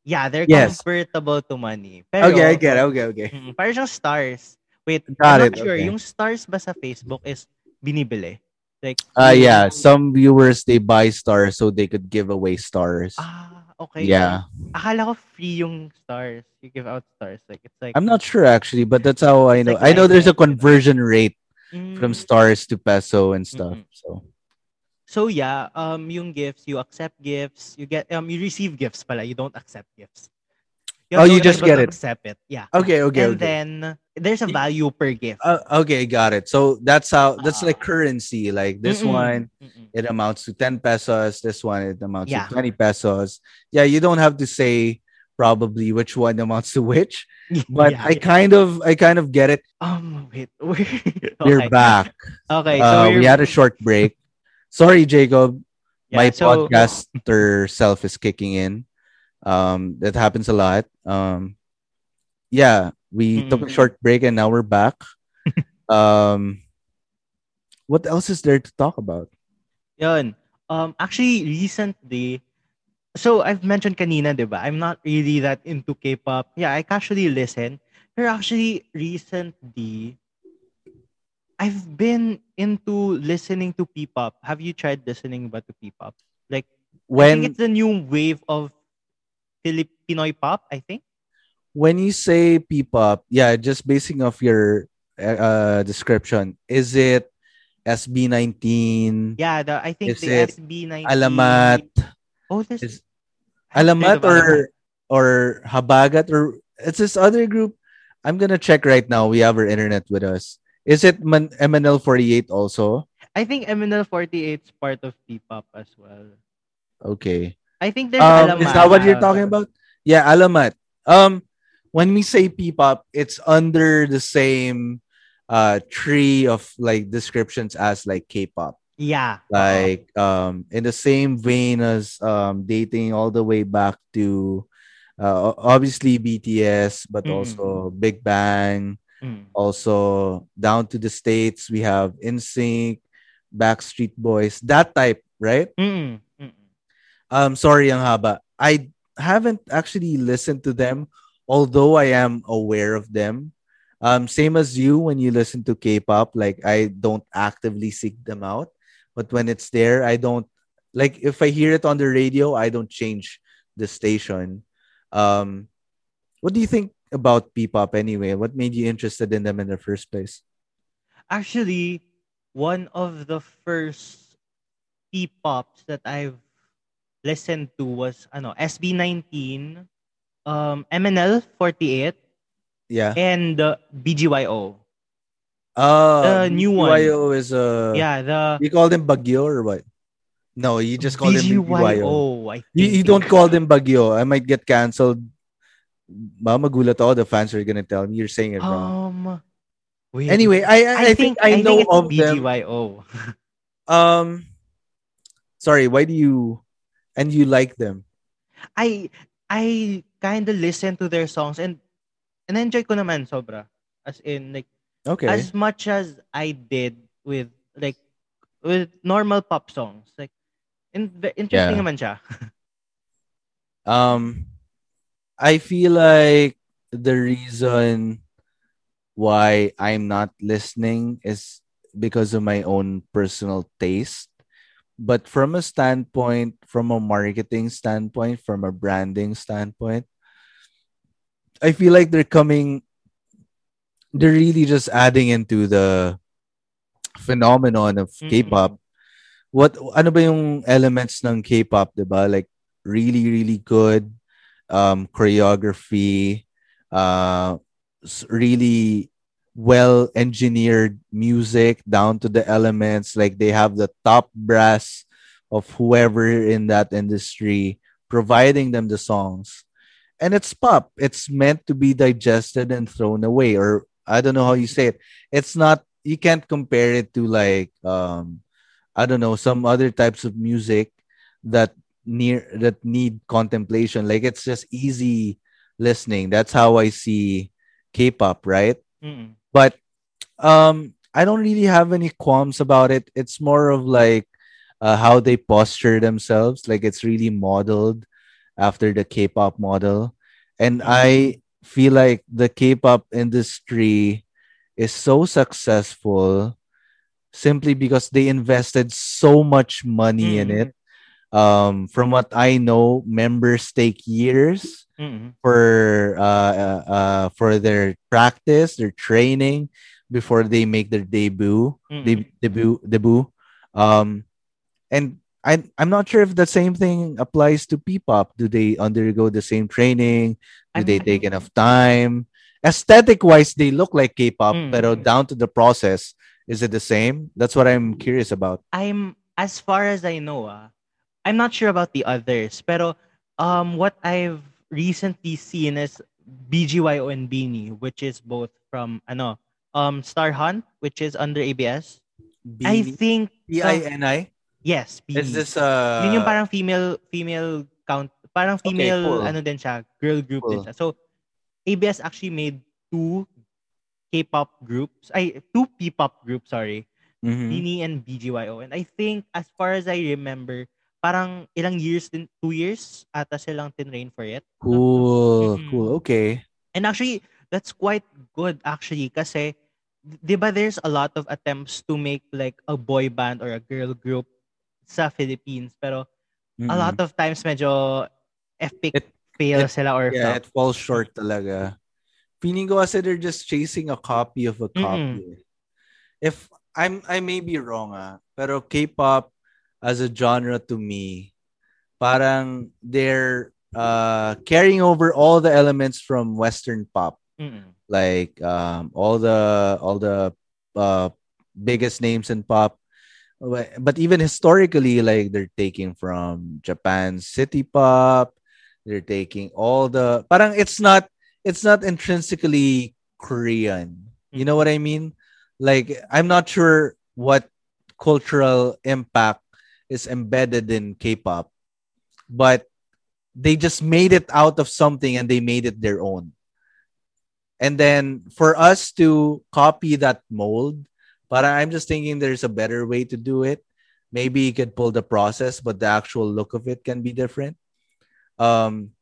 yeah they're Yes. convertible to money pero okay, I get it. Okay, okay. Mm, parang siyang stars. Wait, Got I'm it, not sure. okay. Yung stars ba sa Facebook is binibili? Like, Uh, yeah. Some viewers they buy stars so they could give away stars. Ah, okay. Yeah. Akala ko free yung stars. You give out stars. Like, it's like... I'm not sure actually, but that's how I know. like I know there's a conversion rate from Mm, stars to peso and stuff. Mm-mm. So So, yeah, um, yung gifts, you accept gifts. You get, um, you receive gifts pala. You don't accept gifts. Oh, you just get it. Accept it. Yeah. okay, okay, and okay. then, there's a value per gift. Uh, okay, got it. So that's how that's like Ah. currency. Like this Mm-mm. one, Mm-mm. it amounts to 10 pesos. This one, it amounts Yeah. to 20 pesos. Yeah, you don't have to say probably which one amounts to which, but Yeah, I yeah. kind of I kind of get it. Um, wait. We're, We're okay. back. Okay, so Uh, we we're- had a short break. Sorry, Jacob. My so- podcaster self is kicking in. Um, that happens a lot. Um, yeah, we took a Mm. short break and now we're back. um, what else is there to talk about? Yun. Um, actually, recently, so I've mentioned kanina, di ba? I'm not really that into K-pop. Yeah, I casually listen. Pero actually, recently, I've been into listening to P-pop. Have you tried listening ba to P-pop? Like, I think When it's the new wave of Filipino pop, I think. when you say P-pop, yeah, just basing off your uh, description, is it SB19, Yeah, the, I think Is the it SB19. Alamat, Oh, this is I've Alamat of Alamat. or or Habagat or it's this other group. I'm gonna check right now. We have our internet with us. Is it Man- MNL48 also? I think MNL48 is part of P-pop as well. Okay. I think there's Um, Alamat. is that what you're talking about? Yeah, Alamat. Um, when we say P-pop, it's under the same uh tree of like descriptions as like K-pop. Yeah. Like um in the same vein as um dating all the way back to uh, obviously BTS, but Mm. also Big Bang, Mm. also down to the states we have NSYNC, Backstreet Boys, that type, right? Mm. Um, sorry, ang haba. I haven't actually listened to them, although I am aware of them. Um, same as you when you listen to K-pop, like I don't actively seek them out, but when it's there, I don't like if I hear it on the radio, I don't change the station. Um, what do you think about P-pop anyway? What made you interested in them in the first place? Actually, one of the first P-pops that I've listened to was ano SB19, um, MNL 48, Yeah. and uh, BGYO. Uh, The new one. BGYO is uh, yeah, the You call them Bagyo or what? No, you just call them BGYO. BGYO. I You, think you don't call them Bagyo. I might get canceled. Ba magulat ako. The fans are gonna tell me you're saying it wrong. Um, wait. Anyway, I I, I think, I, know it's of them. BGYO. Um, sorry. Why do you and you like them? I I kind of listen to their songs and and enjoy ko naman sobra. As in like Okay. as much as I did with like with normal pop songs. Like in, interesting Yeah. naman siya. Um, I feel like the reason why I'm not listening is because of my own personal taste. But from a standpoint, from a marketing standpoint, from a branding standpoint, I feel like they're coming, they're really just adding into the phenomenon of Mm. K-pop. What, ano ba yung elements ng K-pop, diba? Like, really, really good um, choreography, uh, really well engineered music down to the elements. Like they have the top brass of whoever in that industry providing them the songs. And it's pop. It's meant to be digested and thrown away. Or I don't know how you say it. It's not, you can't compare it to like, um, I don't know, some other types of music that near that need contemplation. Like it's just easy listening. That's how I see K-pop, right? Mm-mm. But um, I don't really have any qualms about it. It's more of like uh, how they posture themselves. Like it's really modeled after the K-pop model, and I feel like the K-pop industry is so successful simply because they invested so much money in Mm. it. Um, from what I know, members take years Mm-mm. for uh, uh, uh for their practice, their training before they make their debut, Mm-mm. de- debut, debut. Um, and I I'm not sure if the same thing applies to P-pop. Do they undergo the same training? Do they take enough time? Aesthetic wise, they look like K-pop, Mm. but down to the process, is it the same? That's what I'm curious about. I'm as far as I know, ah, I'm not sure about the others, pero um what I've recently seen is BGYO and BINI, which is both from ano, um Star Hunt, which is under ABS. I think B I N I. yes, BINI. Is this uh? Yun yung parang female female count, parang Okay, female cool. ano din siya, girl group din siya. So ABS actually made two K-pop groups, ay two P-pop groups, sorry. Mhm. BINI and BGYO. And I think, as far as I remember, parang ilang years din, two years ata silang tinrain for it. Cool, Mhm. cool. Okay. And actually, that's quite good actually kasi, di ba there's a lot of attempts to make like a boy band or a girl group sa Philippines. Pero a lot of times medyo epic It- fail it- sila or yeah, flop. it falls short talaga. Feeling ko kasi they're just chasing a copy of a copy. If I'm I may be wrong ah, pero K-pop as a genre to me, parang they're uh carrying over all the elements from Western pop. Mm-mm. like um, all the all the uh, biggest names in pop But- but even historically like they're taking from japan's city pop they're taking all the parang it's not it's not intrinsically Korean. You know what I mean? Like I'm not sure what cultural impact is embedded in K-pop, but they just made it out of something and they made it their own. And then for us to copy that mold, but I'm just thinking there's a better way to do it. Maybe you could pull the process, but the actual look of it can be different. Um,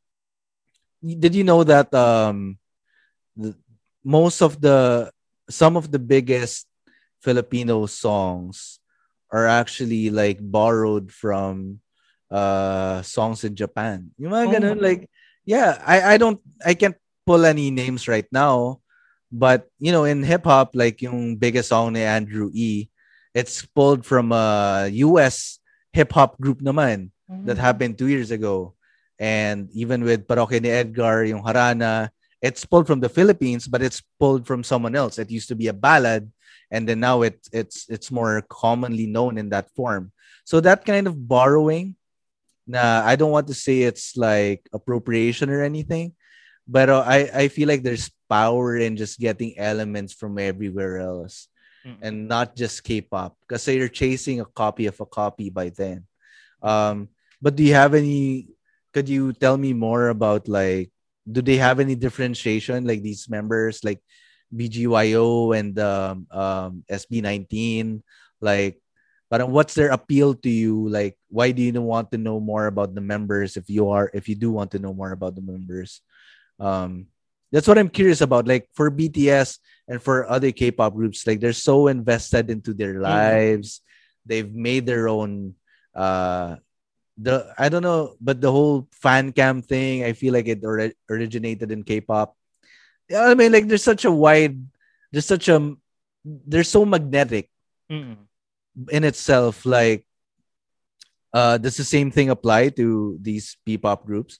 did you know that um, the, most of the some of the biggest Filipino songs are actually like borrowed from uh songs in Japan. You mga Oh. ganun, like yeah, I I don't I can't pull any names right now, but you know in hip hop like yung biggest song ni Andrew E, it's pulled from a US hip hop group naman that happened 2 years ago. And even with Parokya ni Edgar, yung Harana, it's pulled from the Philippines, but it's pulled from someone else. It used to be a ballad, and then now it, it's it's more commonly known in that form. So that kind of borrowing, nah, I don't want to say it's like appropriation or anything, but uh, I I feel like there's power in just getting elements from everywhere else Mm. and not just K-pop because you're chasing a copy of a copy by then. Um, but do you have any? Could you tell me more about like? Do they have any differentiation like these members like BGYO and um, um, SB19? Like, but what's their appeal to you? Like, why do you want to know more about the members if you are if you do want to know more about the members? Um, that's what I'm curious about. Like for BTS and for other K-pop groups, like they're so invested into their lives. They've made their own uh the I don't know, but the whole fan cam thing, I feel like it ori- originated in K-pop. I mean, like there's such a wide, there's such a, they're so magnetic Mm-mm. in itself. Like, uh, does the same thing apply to these P-pop groups?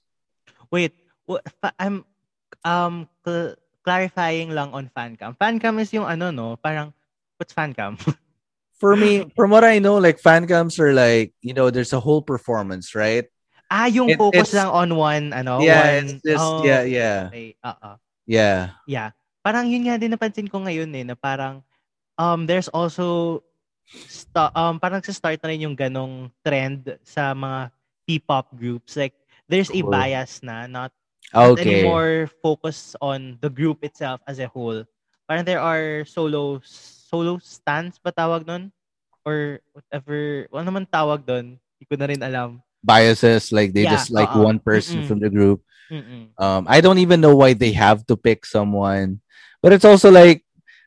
Wait, wa- I'm um cl- clarifying lang on fancam. Fancam is yung ano no, parang what's fancam? For me, from what I know, like fan cams are like, you know, there's a whole performance, right? ah, yung It- focus lang on one ano, yeah, one. it's just, oh, yeah, yeah, Okay, oo. Yeah. Yeah. Parang yun nga din napansin ko ngayon eh, na parang um there's also sta- um parang sa start na rin yung ganong trend sa mga P-pop groups. Like there's a Cool. bias na, not not Okay. anymore focus on the group itself as a whole. Parang there are solo solo stands ba tawag nun? Or whatever, ano naman tawag doon? Hindi ko na rin alam. Biases, like they Yeah, just like oo. one person Mm-mm. from the group. Um, I don't even know why they have to pick someone, but it's also like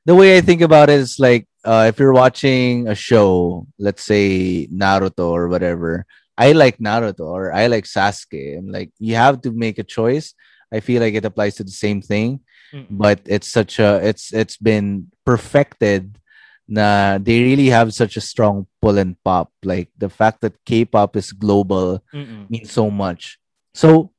the way I think about it is like uh, if you're watching a show, let's say Naruto or whatever, I like Naruto or I like Sasuke, and like you have to make a choice. I feel like it applies to the same thing, Mm-mm. but it's such a it's it's been perfected. Na they really have such a strong pull and pop. Like the fact that K-pop is global Mm-mm. means so much. So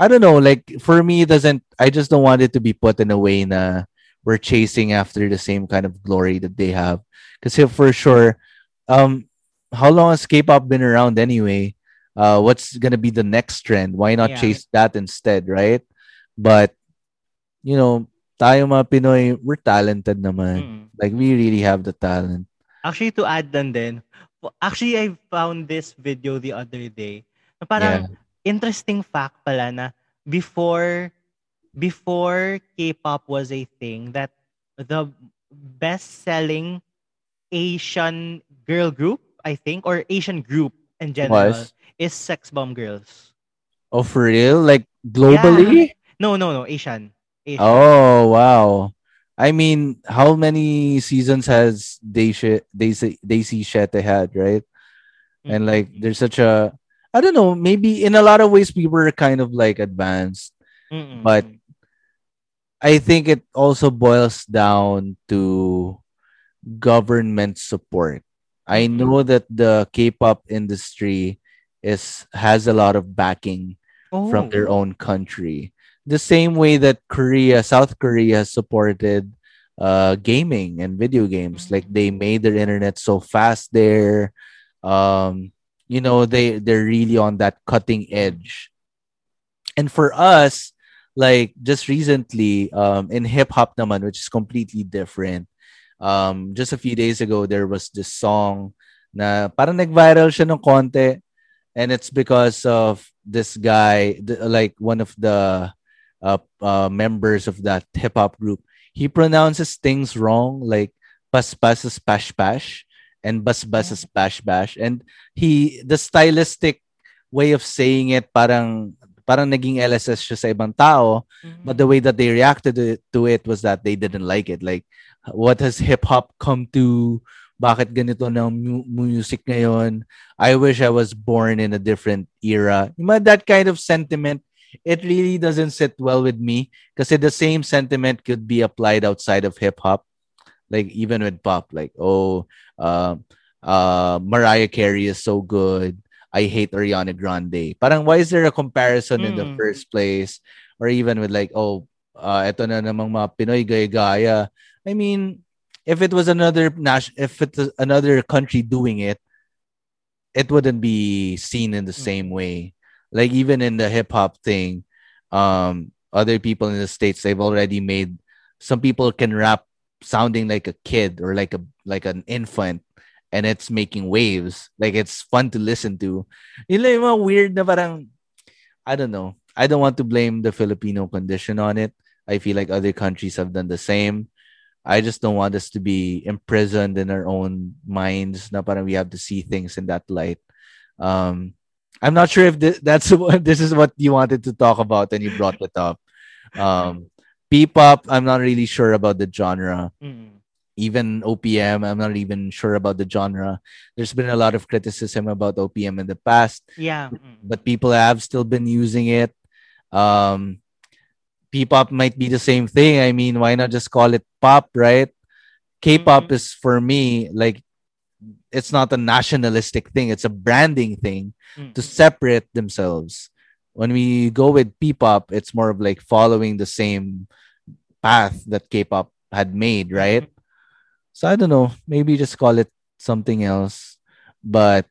I don't know, like for me it doesn't I just don't want it to be put in a way na we're chasing after the same kind of glory that they have. Because for sure, um how long has K-pop been around anyway? Uh what's gonna be the next trend? Why not Yeah. chase that instead, right? But you know, tayo mga Pinoy, we're talented naman. Mm-mm. Like we really have the talent. Actually, to add then then, actually, I found this video the other day. Na parang interesting fact pala na before before K-pop was a thing that the best-selling Asian girl group, I think, or Asian group in general Was is Sex Bomb Girls. oh for real? Like globally? No, no, no, Asian. Asian. Oh wow! I mean, how many seasons has Daisy Daisy Daisy Siete had, right? And like, mm-hmm. there's such a I don't know. Maybe in a lot of ways we were kind of like advanced. Mm-mm. but- I think it also boils down to government support. I know that the K-pop industry is has a lot of backing from their Oh. own country. The same way that Korea, South Korea supported uh gaming and video games. Like they made their internet so fast there. Um, you know, they they're really on that cutting edge. And for us, like just recently um in hip hop naman which is completely different um just a few days ago there was this song na parang nag-viral siya ng konti. And it's because of this guy the, like one of the uh, uh members of that hip hop group. He pronounces things wrong like pas pas is pash pash and bas bas is bash bash and he the stylistic way of saying it parang parang naging LSS siya sa ibang tao mm-hmm. but the way that they reacted to it, to it was that they didn't like it. Like what has hip hop come to? Bakit ganito ng mu- music ngayon? I wish I was born in a different era. Mga that kind of sentiment it really doesn't sit well with me kasi the same sentiment could be applied outside of hip hop like even with pop like oh uh, uh Mariah Carey is so good I hate Ariana Grande. Parang why is there a comparison in the Mm. first place? Or even with like, oh, uh, eto na namang mga Pinoy gaya-gaya. I mean, if it was another nas- if it's another country doing it, it wouldn't be seen in the same way. Like even in the hip hop thing, um, other people in the states they've already made some people can rap sounding like a kid or like a like an infant and it's making waves. Like it's fun to listen to. Yun lang yung weird na parang, I don't know. I don't want to blame the Filipino condition on it. I feel like other countries have done the same. I just don't want us to be imprisoned in our own minds na parang we have to see things in that light. Um, I'm not sure if this, that's this is what you wanted to talk about and you brought it up. Um, P-pop, I'm not really sure about the genre Mm. even OPM. I'm not even sure about the genre. There's been a lot of criticism about OPM in the past, Yeah. mm. but people have still been using it. Um, P-pop might be the same thing. I mean, why not just call it pop, right? K-pop Mhm. is for me like it's not a nationalistic thing. It's a branding thing Mm. to separate themselves. When we go with P-pop, it's more of like following the same path that K-pop had made, right? So I don't know, maybe just call it something else. But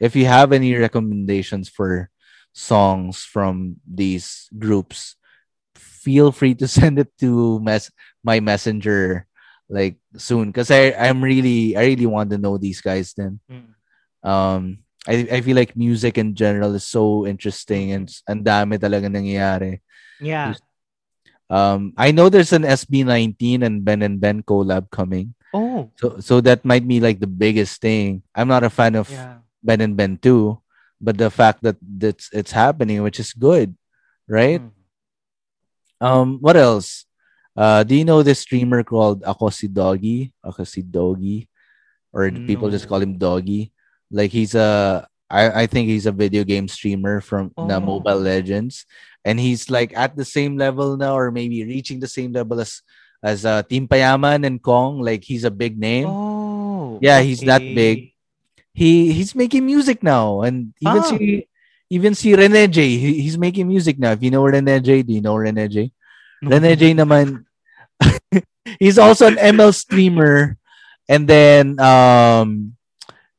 if you have any recommendations for songs from these groups, feel free to send it to mess my messenger like soon because I I'm really I really want to know these guys then Mm. um I I feel like music in general is so interesting and ang dami talaga nangyayari. Yeah. Um I know there's an SB19 and Ben and Ben collab coming. Oh. So so that might be like the biggest thing. I'm not a fan of Yeah. Ben and Ben 2, but the fact that that's it's happening which is good, right? Mm. Um what else? Uh do you know this streamer called Ako si Dogie? Ako si Dogie or do people just call him Dogie? Like he's a I I think he's a video game streamer from the Oh. Mobile Legends and he's like at the same level now or maybe reaching the same level as as uh, Team Payaman and Cong like he's a big name. Oh. Yeah, he's that big. He he's making music now and even Ah. see even see Renejay, he, he's making music now. If you know Renejay, do you know Renejay? No. Renejay naman he's also an ML streamer and then um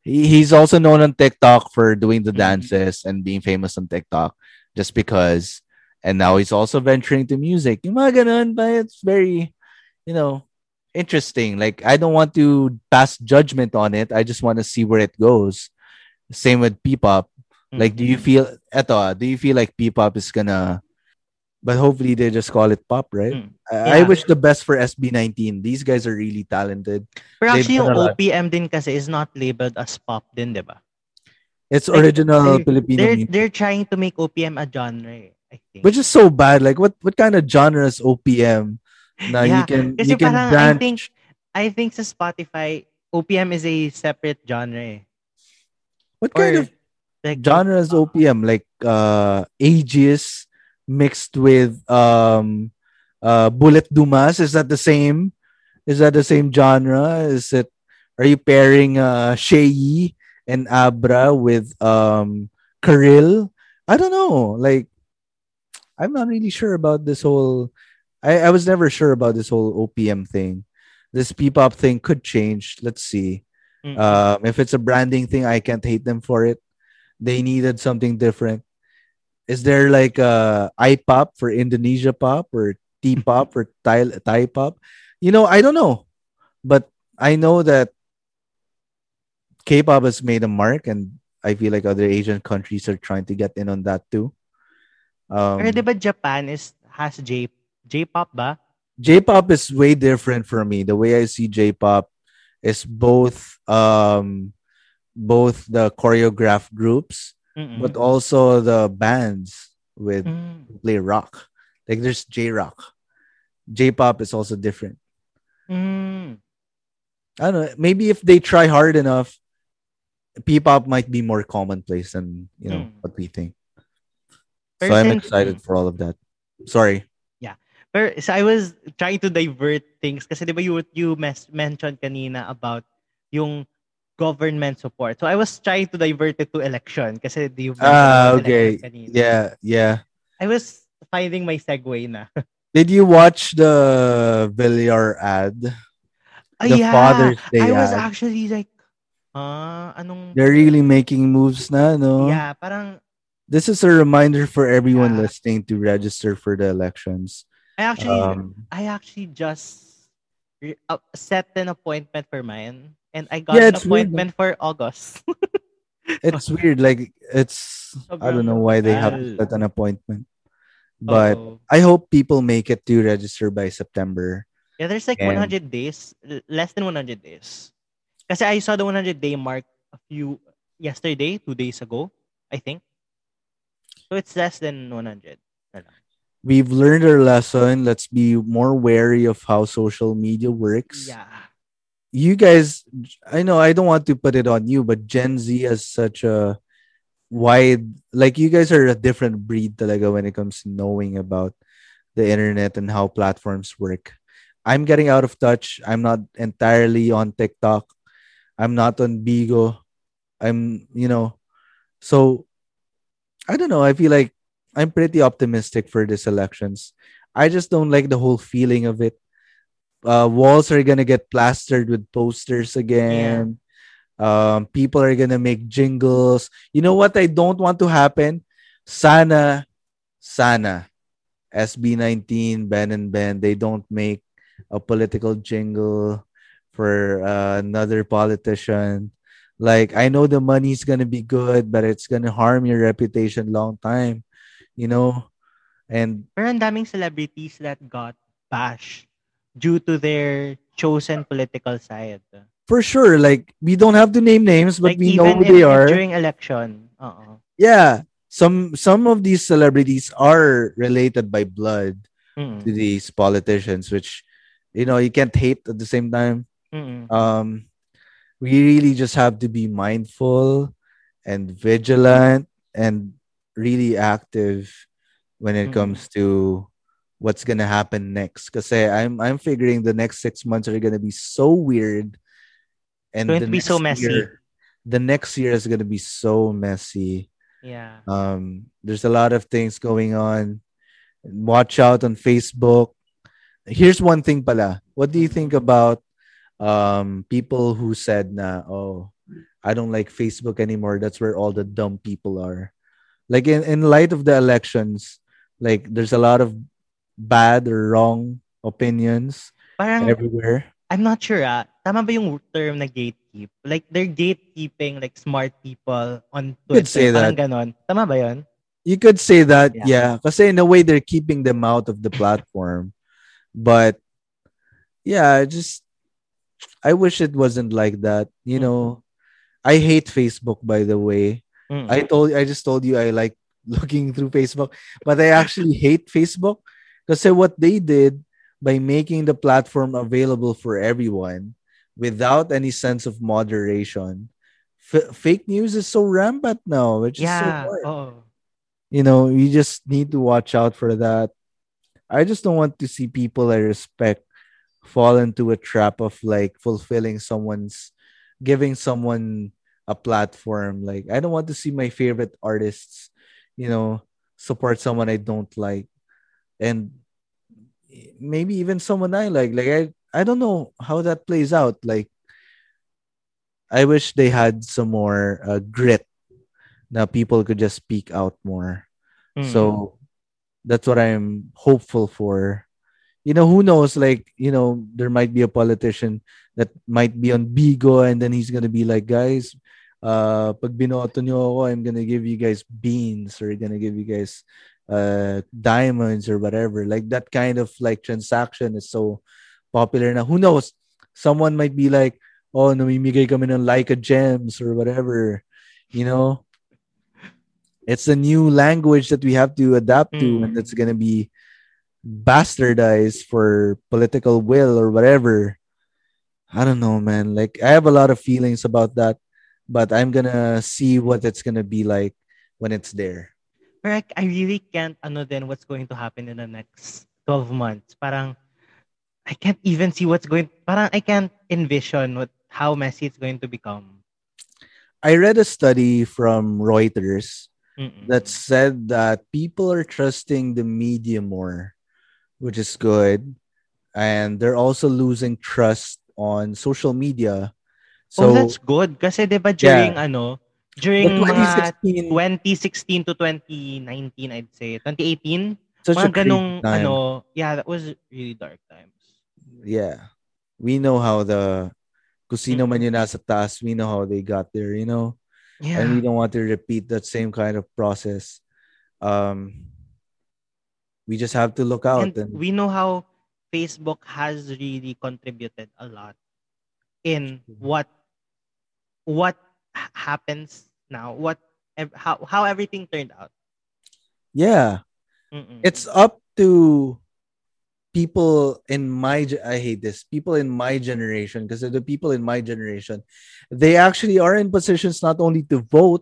he's also known on TikTok for doing the Mhm. dances and being famous on TikTok just because and now he's also venturing to music. Yung mga ganun, but it's very you know interesting. Like I don't want to pass judgment on it. I just want to see where it goes. Same with P-pop. Like, do you Mhm. feel eto, do you feel like P-pop is gonna but hopefully they just call it pop, right? Mm. I, I wish the best for SB19. These guys are really talented. Pero They've actually, yung done a lot. OPM din kasi is not labeled as pop din, di ba? It's Like, original they- Filipino They're, music, they're trying to make OPM a genre, I think. which is so bad. Like, what what kind of genre is OPM? Now you can Kasi you can parang I think, I think sa Spotify, OPM is a separate genre. eh. what kind of like, genre is OPM? Like uh Aegis mixed with um uh Bullet Dumas. Is that the same? Is that the same genre? Is it are you pairing uh Shei and Abra with um Karil? I don't know. Like I'm not really sure about this whole I, I was never sure about this whole OPM thing. This P-pop thing could change. Let's see. Mm. Um, if it's a branding thing, I can't hate them for it. They needed something different. Is there like a I-pop for Indonesia pop or T-pop or Thai Thai pop? You know, I don't know, but I know that K-pop has made a mark, and I feel like other Asian countries are trying to get in on that too. Um, Pero di ba Japan is has J J-pop ba? J-pop is way different for me. The way I see J-pop is both um both the choreographed groups Mm-mm. but also the bands with Mm. play rock. Like there's J rock. J pop is also different. Mm. I don't know. Maybe if they try hard enough, P pop might be more commonplace than you know Mm. what we think. So I'm excited for all of that. Sorry. Pero so I was trying to divert things kasi di ba you, you mes- mentioned kanina about yung government support. So I was trying to divert it to election kasi mentioned Ah, okay. Yeah, yeah. I was finding my segue na. Did you watch the Villar ad? Ah, The yeah. Father's Day I was ad. actually like, ah, anong... They're really making moves na, no? Yeah, parang This is a reminder for everyone Yeah. listening to register for the elections. I actually Um, I actually just re- uh, set an appointment for mine and I got Yeah, an it's weird, appointment for August. it's weird. Like it's I don't know why they have set an appointment. But Oo. I hope people make it to register by September. yeah, there's like and- 100 days, less than 100 days. Kasi I saw the 100 day mark a few yesterday, two days ago, I think. So it's less than 100. We've learned our lesson. Let's be more wary of how social media works. Yeah. You guys, I know I don't want to put it on you, but Gen Z has such a wide like you guys are a different breed talaga when it comes to knowing about the internet and how platforms work. I'm getting out of touch. I'm not entirely on TikTok. I'm not on Bigo. I'm, you know, so I don't know. I feel like I'm pretty optimistic for these elections. I just don't like the whole feeling of it. Uh, walls are gonna get plastered with posters again. Um, people are gonna make jingles. You know what I don't want to happen? Sana, sana, SB19, Ben and Ben, they don't make a political jingle for uh, another politician. Like I know the money's gonna be good, but it's gonna harm your reputation long time, you know. And Pero daming celebrities that got bashed due to their chosen political side. for sure, like we don't have to name names, but like we know who they are. during election. Oo. yeah, some some of these celebrities are related by blood Mm-mm. to these politicians, which you know you can't hate at the same time. Mm-mm. um we really just have to be mindful and vigilant and really active when it Mhm. comes to what's gonna happen next because i'm i'm figuring the next six months are gonna be so weird and Going the to be so messy. year- the next year is gonna be so messy Yeah. um, there's a lot of things going on. Watch out on Facebook. Here's one thing pala. What do you think about um, people who said na, oh, I don't like Facebook anymore. That's where all the dumb people are. Like in, in light of the elections, like there's a lot of bad or wrong opinions Parang, everywhere. I'm not sure ah. Tama ba yung term na gatekeep? Like, they're gatekeeping like smart people on You could say Parang that. ganon. Tama ba yun? You could say that, Yeah. yeah. Because in a way, they're keeping them out of the platform. But yeah, just I wish it wasn't like that. You know, I hate Facebook. By the way, Mm. I told I just told you I like looking through Facebook, but I actually hate Facebook because what they did by making the platform available for everyone without any sense of moderation. F- fake news is so rampant now, which is so yeah. hard Oh. you know, you just need to watch out for that. I just don't want to see people I respect fall into a trap of like fulfilling someone's giving someone a platform. Like I don't want to see my favorite artists, you know, support someone I don't like. And maybe even someone I like. Like I I don't know how that plays out. Like I wish they had some more uh, grit now people could just speak out more Mm. So that's what I'm hopeful for. You know, who knows? Like, you know, there might be a politician that might be on Bigo and then he's gonna be like, guys, uh, pag binoto nyo ako, I'm gonna give you guys beans or gonna give you guys uh diamonds or whatever. Like that kind of like transaction is so popular now. Who knows? Someone might be like, oh, namimigay kami ng a gems or whatever. You know, it's a new language that we have to adapt to, Mm. and it's gonna be bastardized for political will or whatever. I don't know, man. Like I have a lot of feelings about that, but I'm gonna see what it's gonna be like when it's there. Pero I, I really can't ano then what's going to happen in the next 12 months. Parang I can't even see what's going parang I can't envision what how messy it's going to become. I read a study from Reuters Mm-mm. that said that people are trusting the media more, which is good. And they're also losing trust on social media. oh, that's good kasi 'di ba during ano during mga 2016, 2016 to 2019 I'd say 2018 such mga ganong time. ano yeah that was really dark times. yeah. We know how the kung sino man nasa taas, we know how they got there, you know? Yeah. And we don't want to repeat that same kind of process. Um we just have to look out and and, we know how Facebook has really contributed a lot in what what ha- happens now, what how how everything turned out. yeah. Mm-mm. it's up to people in my I hate this people in my generation because the people in my generation they actually are in positions not only to vote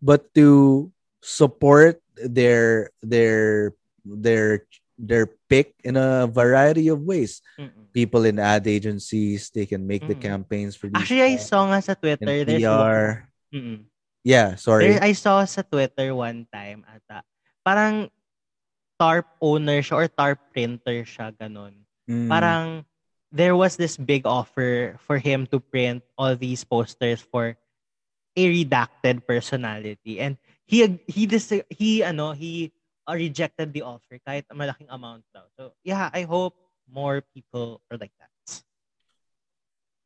but to support their their their their pick in a variety of ways Mm-mm. people in ad agencies they can make the Mm. campaigns for these Actually, I saw nga sa in Twitter. There's PR. Mm-mm. yeah sorry There, I saw sa Twitter one time ata. Parang TARP owner siya or TARP printer siya ganun. Mm. parang there was this big offer for him to print all these posters for a redacted personality and he ag- he dis- he ano he uh, rejected the offer kahit malaking amount daw so yeah i hope more people are like that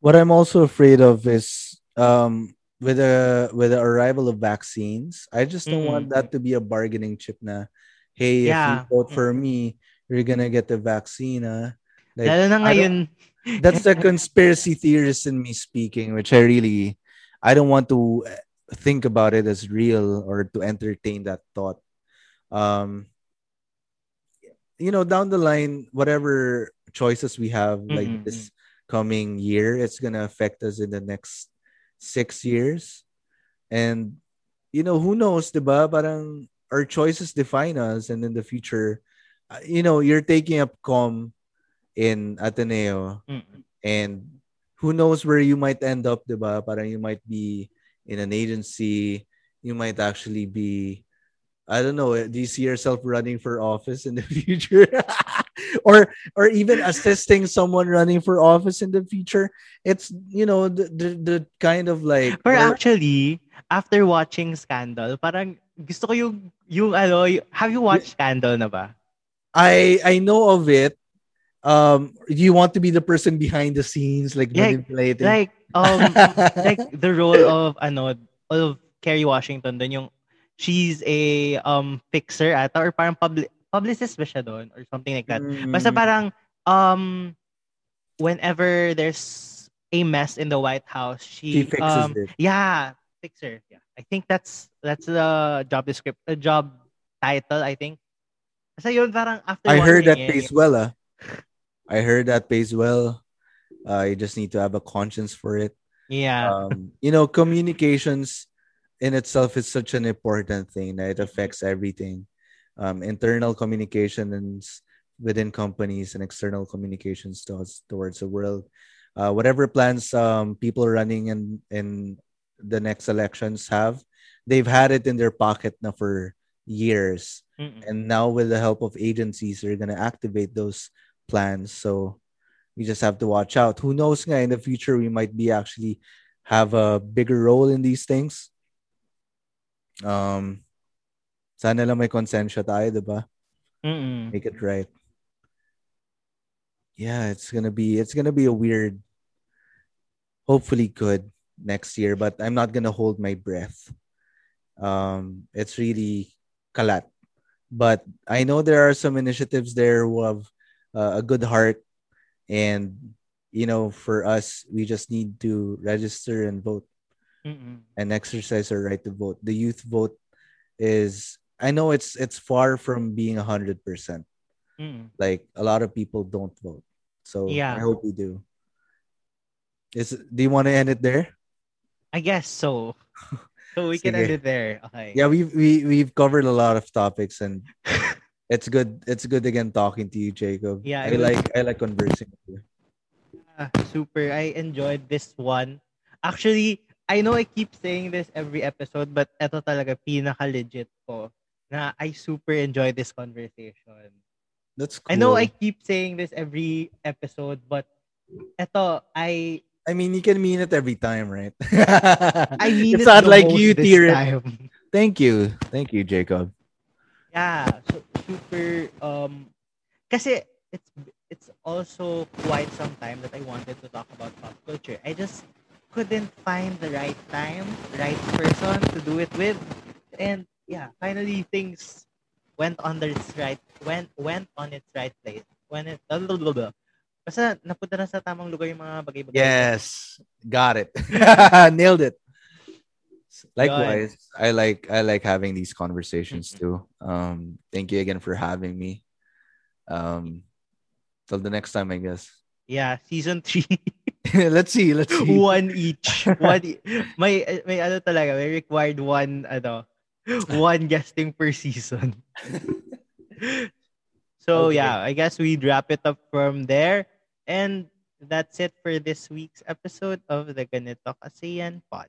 what I'm also afraid of is um with the with the arrival of vaccines, I just don't want Mm. that to be a bargaining chip na hey, Yeah. if you vote for me, you're gonna get the vaccine. ah." Like, lalo na ngayon that's the conspiracy theorist in me speaking, which I really I don't want to uh, think about it as real or to entertain that thought. Um you know, down the line, whatever choices we have like Mm-mm, this coming year, it's gonna affect us in the next six years. And you know, who knows, diba? Parang our choices define us and in the future, uh, you know, you're taking up com in Ateneo Mm-mm. and who knows where you might end up, diba? Parang you might be in an agency, you might actually be I don't know, do you see yourself running for office in the future? or or even assisting someone running for office in the future? It's you know the the, the kind of like or- actually, after watching Scandal, parang gusto ko yung, yung ano, have you watched Scandal na ba? I I know of it. Um, you want to be the person behind the scenes, like Yeah, manipulating. Like, um, like the role of, ano, of Kerry Washington dun yung, she's a um fixer ata, or parang public, publicist ba siya doon, or something like that. Basta Mm, parang, um, whenever there's a mess in the White House, she, She fixes um, it. Yeah, fixer. Yeah, I think that's that's the job description, the job title. I think. Kasi yun parang after. I heard that pays well. Ah. I heard that pays well. Uh, you just need to have a conscience for it. Yeah. Um, you know, communications in itself is such an important thing that it affects everything. Um, internal communication and within companies and external communications towards towards the world. Uh, whatever plans um, people running in in the next elections have, they've had it in their pocket now for years Mm-mm. and now with the help of agencies they're going to activate those plans so we just have to watch out who knows in the future we might be actually have a bigger role in these things um Sana lang may konsensya tayo, di ba? Mm-mm. Make it right. Yeah, it's gonna be it's gonna be a weird, hopefully good next year, but I'm not gonna hold my breath. Um, it's really kalat. But I know there are some initiatives there who have uh, a good heart, and you know, for us, we just need to register and vote Mm-mm. and exercise our right to vote. The youth vote is I know it's it's far from being a hundred percent. Like a lot of people don't vote. So Yeah. I hope we do. Is do you want to end it there? I guess so. So we can end it there. Okay. Yeah, we've we we've covered a lot of topics and it's good it's good again talking to you, Jacob. Yeah, I was- like I like conversing with you. Ah, super. I enjoyed this one. Actually, I know I keep saying this every episode, but eto talaga pinaka-legit ko na I super enjoy this conversation. That's cool. I know I keep saying this every episode, but eto, I I mean you can mean it every time, right? I mean it's it not the like you it. time. Thank you. Thank you, Jacob. Yeah, so super um kasi it's it's also quite some time that I wanted to talk about pop culture. I just couldn't find the right time, right person to do it with. And yeah, finally things went on its right went went on its right place. When it Basta napunta na sa tamang lugar yung mga bagay-bagay. Yes, got it. Nailed it. Likewise, I like I like having these conversations too. Um, thank you again for having me. Um, till the next time, I guess. Yeah, season 3. let's see. Let's see. one each. One e- may may ano talaga, may required one ano, one guesting per season. so Okay. yeah, I guess we'd wrap it up from there. And that's it for this week's episode of the Ganito Kasi Yan Pod.